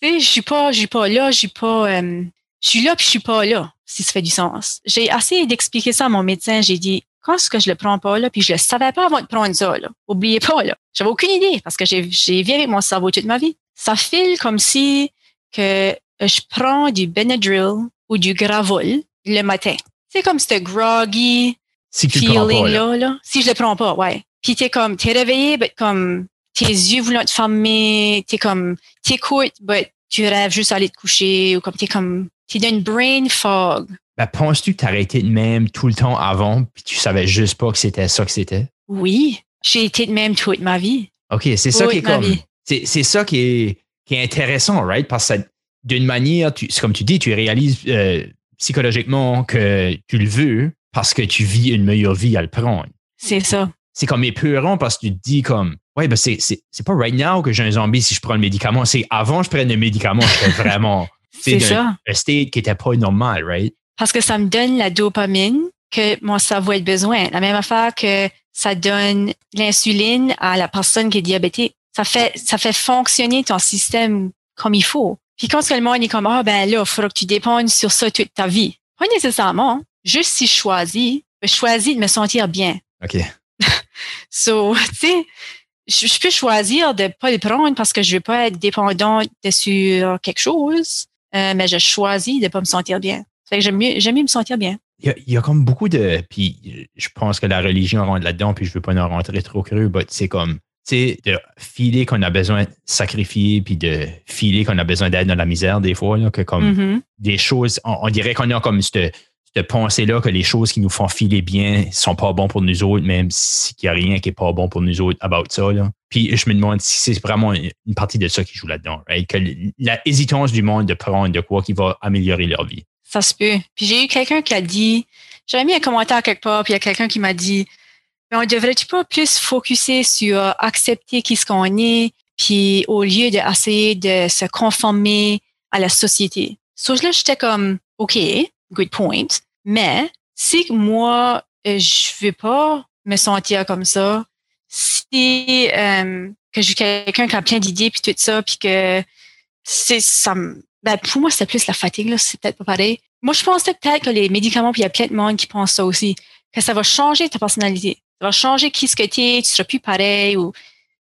tu sais, je suis pas, je suis pas là, je suis pas, euh, je suis là puis je suis pas là, si ça fait du sens. J'ai essayé d'expliquer ça à mon médecin, j'ai dit, quand est-ce que je le prends pas là, puis je le savais pas avant de prendre ça là. Oubliez pas là, j'avais aucune idée parce que j'ai j'ai avec mon cerveau toute ma vie. Ça file comme si que je prends du Benadryl ou du Gravol le matin. C'est comme ce groggy si feeling là. là, Si je le prends pas, ouais. Puis t'es comme, t'es réveillé, mais comme tes yeux voulant te fermer, t'es comme, t'écoutes, mais tu rêves juste à aller te coucher ou comme t'es comme, t'es dans une brain fog. Ben, penses-tu que t'arrêtais de même tout le temps avant puis tu savais juste pas que c'était ça que c'était? Oui. J'ai été de même toute ma vie. OK, c'est ça qui est comme, c'est ça qui est, qui est intéressant, right? Parce que d'une manière, c'est comme tu dis, tu réalises euh, psychologiquement que tu le veux parce que tu vis une meilleure vie à le prendre. C'est ça. C'est comme épeurant parce que tu te dis comme, ouais, ben c'est, c'est, pas right now que j'ai un zombie si je prends le médicament. C'est avant que je prenne le médicament, j'étais vraiment. c'est ça. Un state qui était pas normal, right? Parce que ça me donne la dopamine que mon cerveau a besoin. La même affaire que ça donne l'insuline à la personne qui est diabétique. Ça fait, ça fait fonctionner ton système comme il faut. Puis quand le monde est comme, ah, ben là, il faudra que tu dépendes sur ça toute ta vie. Pas nécessairement. Juste si je choisis, je choisis de me sentir bien. OK. so, tu sais, je, peux choisir de pas le prendre parce que je veux pas être dépendant sur quelque chose, euh, mais je choisis de pas me sentir bien. Fait que j'aime mieux, j'aime mieux me sentir bien. Il y, a, il y, a, comme beaucoup de. Puis je pense que la religion rentre là-dedans, puis je veux pas en rentrer trop cru, mais c'est comme sais, de filer qu'on a besoin de sacrifier, puis de filer qu'on a besoin d'aide dans la misère des fois, là, que comme mm-hmm. des choses, on, dirait qu'on a comme cette, cette pensée-là que les choses qui nous font filer bien sont pas bons pour nous autres, même s'il n'y a rien qui est pas bon pour nous autres about ça. Là. Puis je me demande si c'est vraiment une partie de ça qui joue là-dedans, right? que la hésitance du monde de prendre de quoi qui va améliorer leur vie. Ça se peut. Puis j'ai eu quelqu'un qui a dit, j'avais mis un commentaire quelque part, puis il y a quelqu'un qui m'a dit, mais on devrait-tu pas plus focuser sur accepter qui ce qu'on est, puis au lieu d'essayer de se conformer à la société? So là, j'étais comme, OK, good point. Mais si moi, euh, je veux pas me sentir comme ça, si euh, que j'ai quelqu'un qui a plein d'idées puis tout ça, puis que c'est ça ben pour moi c'est plus la fatigue là, c'est peut-être pas pareil. Moi je pensais peut-être que les médicaments puis il y a plein de monde qui pensent ça aussi, que ça va changer ta personnalité ça va changer qui ce que tu es, tu seras plus pareil ou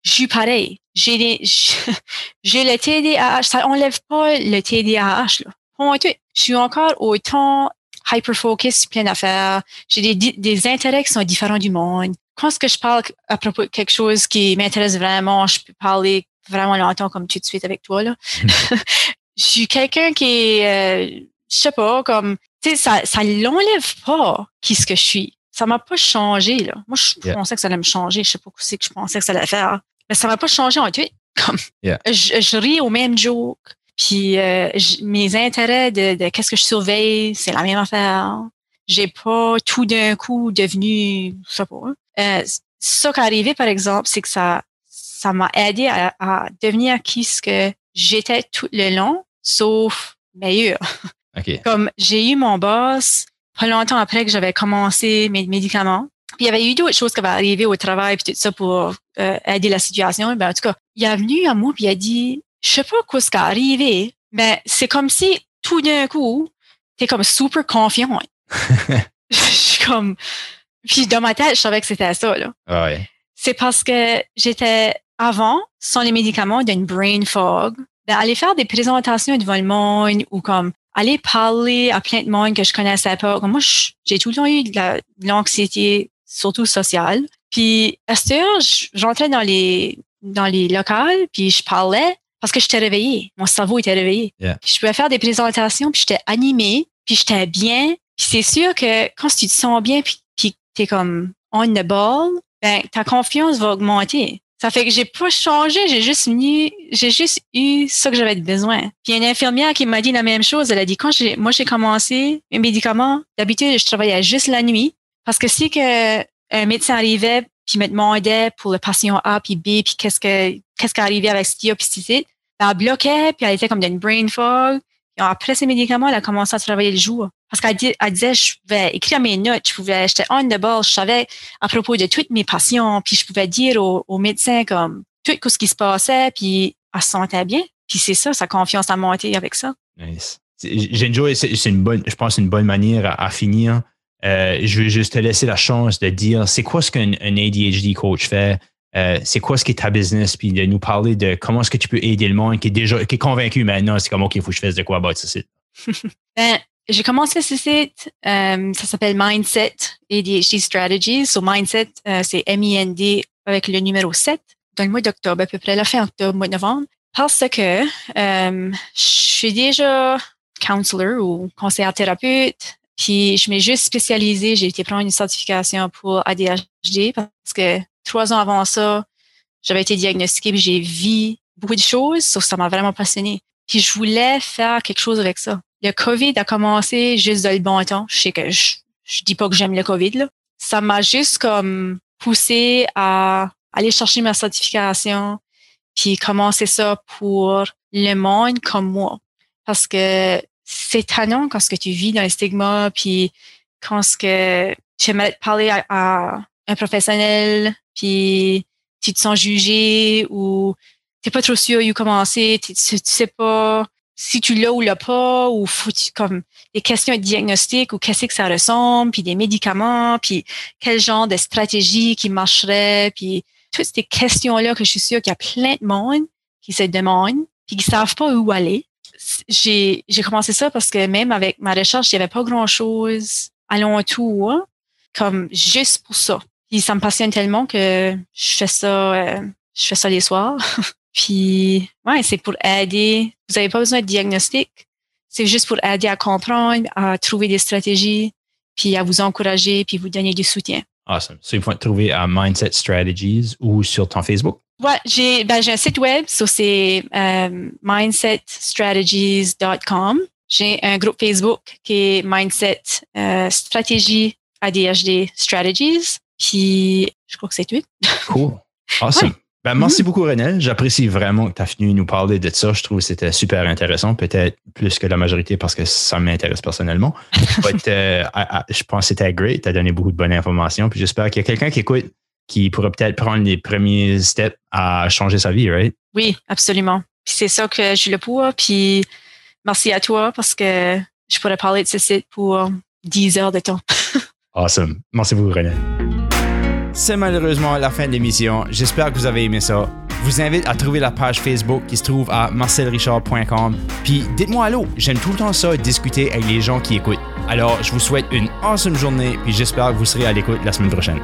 je suis pareil. J'ai j'ai le TDAH, ça enlève pas le TDAH là. Je suis encore autant hyper focus, plein d'affaires. J'ai des, des intérêts qui sont différents du monde. Quand ce que je parle à propos de quelque chose qui m'intéresse vraiment, je peux parler vraiment longtemps comme tout de suite avec toi là. je suis quelqu'un qui euh, je sais pas, comme, tu sais, ça, ça l'enlève pas qui ce que je suis ça m'a pas changé. Là. Moi, je pensais que ça allait me changer. Je sais pas ce que je pensais que ça allait faire. Mais ça m'a pas changé en tout. Comme, je, je, ris au même joke. Puis euh, mes intérêts de, de qu'est-ce que je surveille, c'est la même affaire. J'ai pas tout d'un coup devenu, je sais pas. Euh, ça qui est arrivé, par exemple, c'est que ça ça m'a aidé à, à, devenir qui ce que j'étais tout le long, sauf meilleur. Comme j'ai eu mon boss pas longtemps après que j'avais commencé mes médicaments. Puis il y avait eu d'autres choses qui avaient arrivé au travail puis tout ça pour euh, aider la situation. Ben, en tout cas, il est venu à moi puis il a dit, je sais pas quoi ce qui est arrivé, mais c'est comme si tout d'un coup, t'es comme super confiant. je suis comme, puis dans ma tête, je savais que c'était ça, là. Ah ouais. C'est parce que j'étais avant, sans les médicaments, d'une brain fog. Ben, aller faire des présentations devant le monde ou comme aller parler à plein de monde que je connaissais pas. Comme moi, j'ai tout le temps eu de l'anxiété, surtout sociale. Puis à cette heure, j'entrais dans les dans les locales, puis je parlais parce que j'étais réveillée. Mon cerveau était réveillé. je pouvais faire des présentations, puis j'étais animée, puis j'étais bien. Puis c'est sûr que quand tu te sens bien, puis, puis t'es comme on the ball, ben ta confiance va augmenter. Ça fait que j'ai pas changé, j'ai juste mis, j'ai juste eu ce que j'avais besoin. Puis une infirmière qui m'a dit la même chose. Elle a dit quand j'ai, moi j'ai commencé mes médicaments, d'habitude je travaillais juste la nuit parce que si que un médecin arrivait puis me demandait pour le patient A puis B puis qu'est-ce que qu'est-ce qui arrivait avec ce ben, elle bloquait puis elle était comme dans une brain fog. Et après ces médicaments, elle a commencé à travailler le jour. Parce qu'elle elle disait, je pouvais écrire mes notes, je pouvais, j'étais on the ball, je savais à propos de toutes mes patients, puis je pouvais dire aux, médecins comme tout ce qui se passait, puis elle se sentait bien. Puis c'est ça, sa confiance a monté avec ça. Nice. Enjoyé, c'est une bonne, je pense, une bonne manière à, finir. Euh, je vais juste te laisser la chance de dire c'est quoi ce qu'un ADHD coach fait, euh, c'est quoi ce qui est ta business, puis de nous parler de comment est-ce que tu peux aider le monde qui est déjà qui est convaincu maintenant, c'est comme OK, il faut que je fasse de quoi about ce site. ben, j'ai commencé ce site, euh, ça s'appelle Mindset ADHD Strategies. So Mindset, euh, c'est M-I-N-D avec le numéro 7 dans le mois d'octobre, à peu près la fin octobre, mois de novembre. Parce que je suis déjà counselor ou conseiller thérapeute, puis je m'ai juste spécialisée, j'ai été prendre une certification pour ADHD parce que trois ans avant ça, j'avais été diagnostiquée j'ai vu beaucoup de choses, ça m'a vraiment passionné. Puis je voulais faire quelque chose avec ça le COVID a commencé juste dans le bon temps. Je sais que je, dis pas que j'aime le COVID, là. Ça m'a juste comme poussé à aller chercher ma certification puis commencer ça pour le monde comme moi. Parce que c'est tannant quand ce que tu vis dans le stigma puis quand ce que tu aimerais parler à, un professionnel puis tu te sens jugé ou t'es pas trop sûr où commencer, tu, tu sais pas si tu l'as ou l'as pas, ou faut comme des questions de diagnostic ou qu'est-ce que ça ressemble, puis des médicaments, puis quel genre de stratégie qui marcherait, puis toutes ces questions-là que je suis sûre qu'il y a plein de monde qui se demandent, puis qui savent pas où aller. J'ai, j'ai commencé ça parce que même avec ma recherche, il y avait pas grand-chose alentour, comme juste pour ça. Puis ça me passionne tellement que je fais ça, euh, je fais ça les soirs. Puis, ouais, c'est pour aider. Vous n'avez pas besoin de diagnostic. C'est juste pour aider à comprendre, à trouver des stratégies, puis à vous encourager, puis vous donner du soutien. Awesome. So, vont te trouver à Mindset Strategies ou sur ton Facebook? Ouais, j'ai ben, un site web, so c'est euh, mindsetstrategies.com. J'ai un groupe Facebook qui est Mindset euh, Stratégie ADHD Strategies. Puis, je crois que c'est tout. Cool. Awesome. Ben, merci mhm. beaucoup, René. J'apprécie vraiment que tu as fini nous parler de ça. Je trouve que c'était super intéressant, peut-être plus que la majorité parce que ça m'intéresse personnellement. Euh, je pense que c'était great. Tu as donné beaucoup de bonnes informations. Puis j'espère qu'il y a quelqu'un qui écoute qui pourrait peut-être prendre les premiers steps à changer sa vie, right? Oui, absolument. c'est ça que je le pour. Puis merci à toi parce que je pourrais parler de ce site pour 10 heures de temps. awesome. Merci beaucoup, René. C'est malheureusement la fin de l'émission. J'espère que vous avez aimé ça. Je vous invite à trouver la page Facebook qui se trouve à marcelrichard.com. Puis dites-moi allô, j'aime tout le temps ça, discuter avec les gens qui écoutent. Alors, je vous souhaite une awesome journée, puis j'espère que vous serez à l'écoute la semaine prochaine.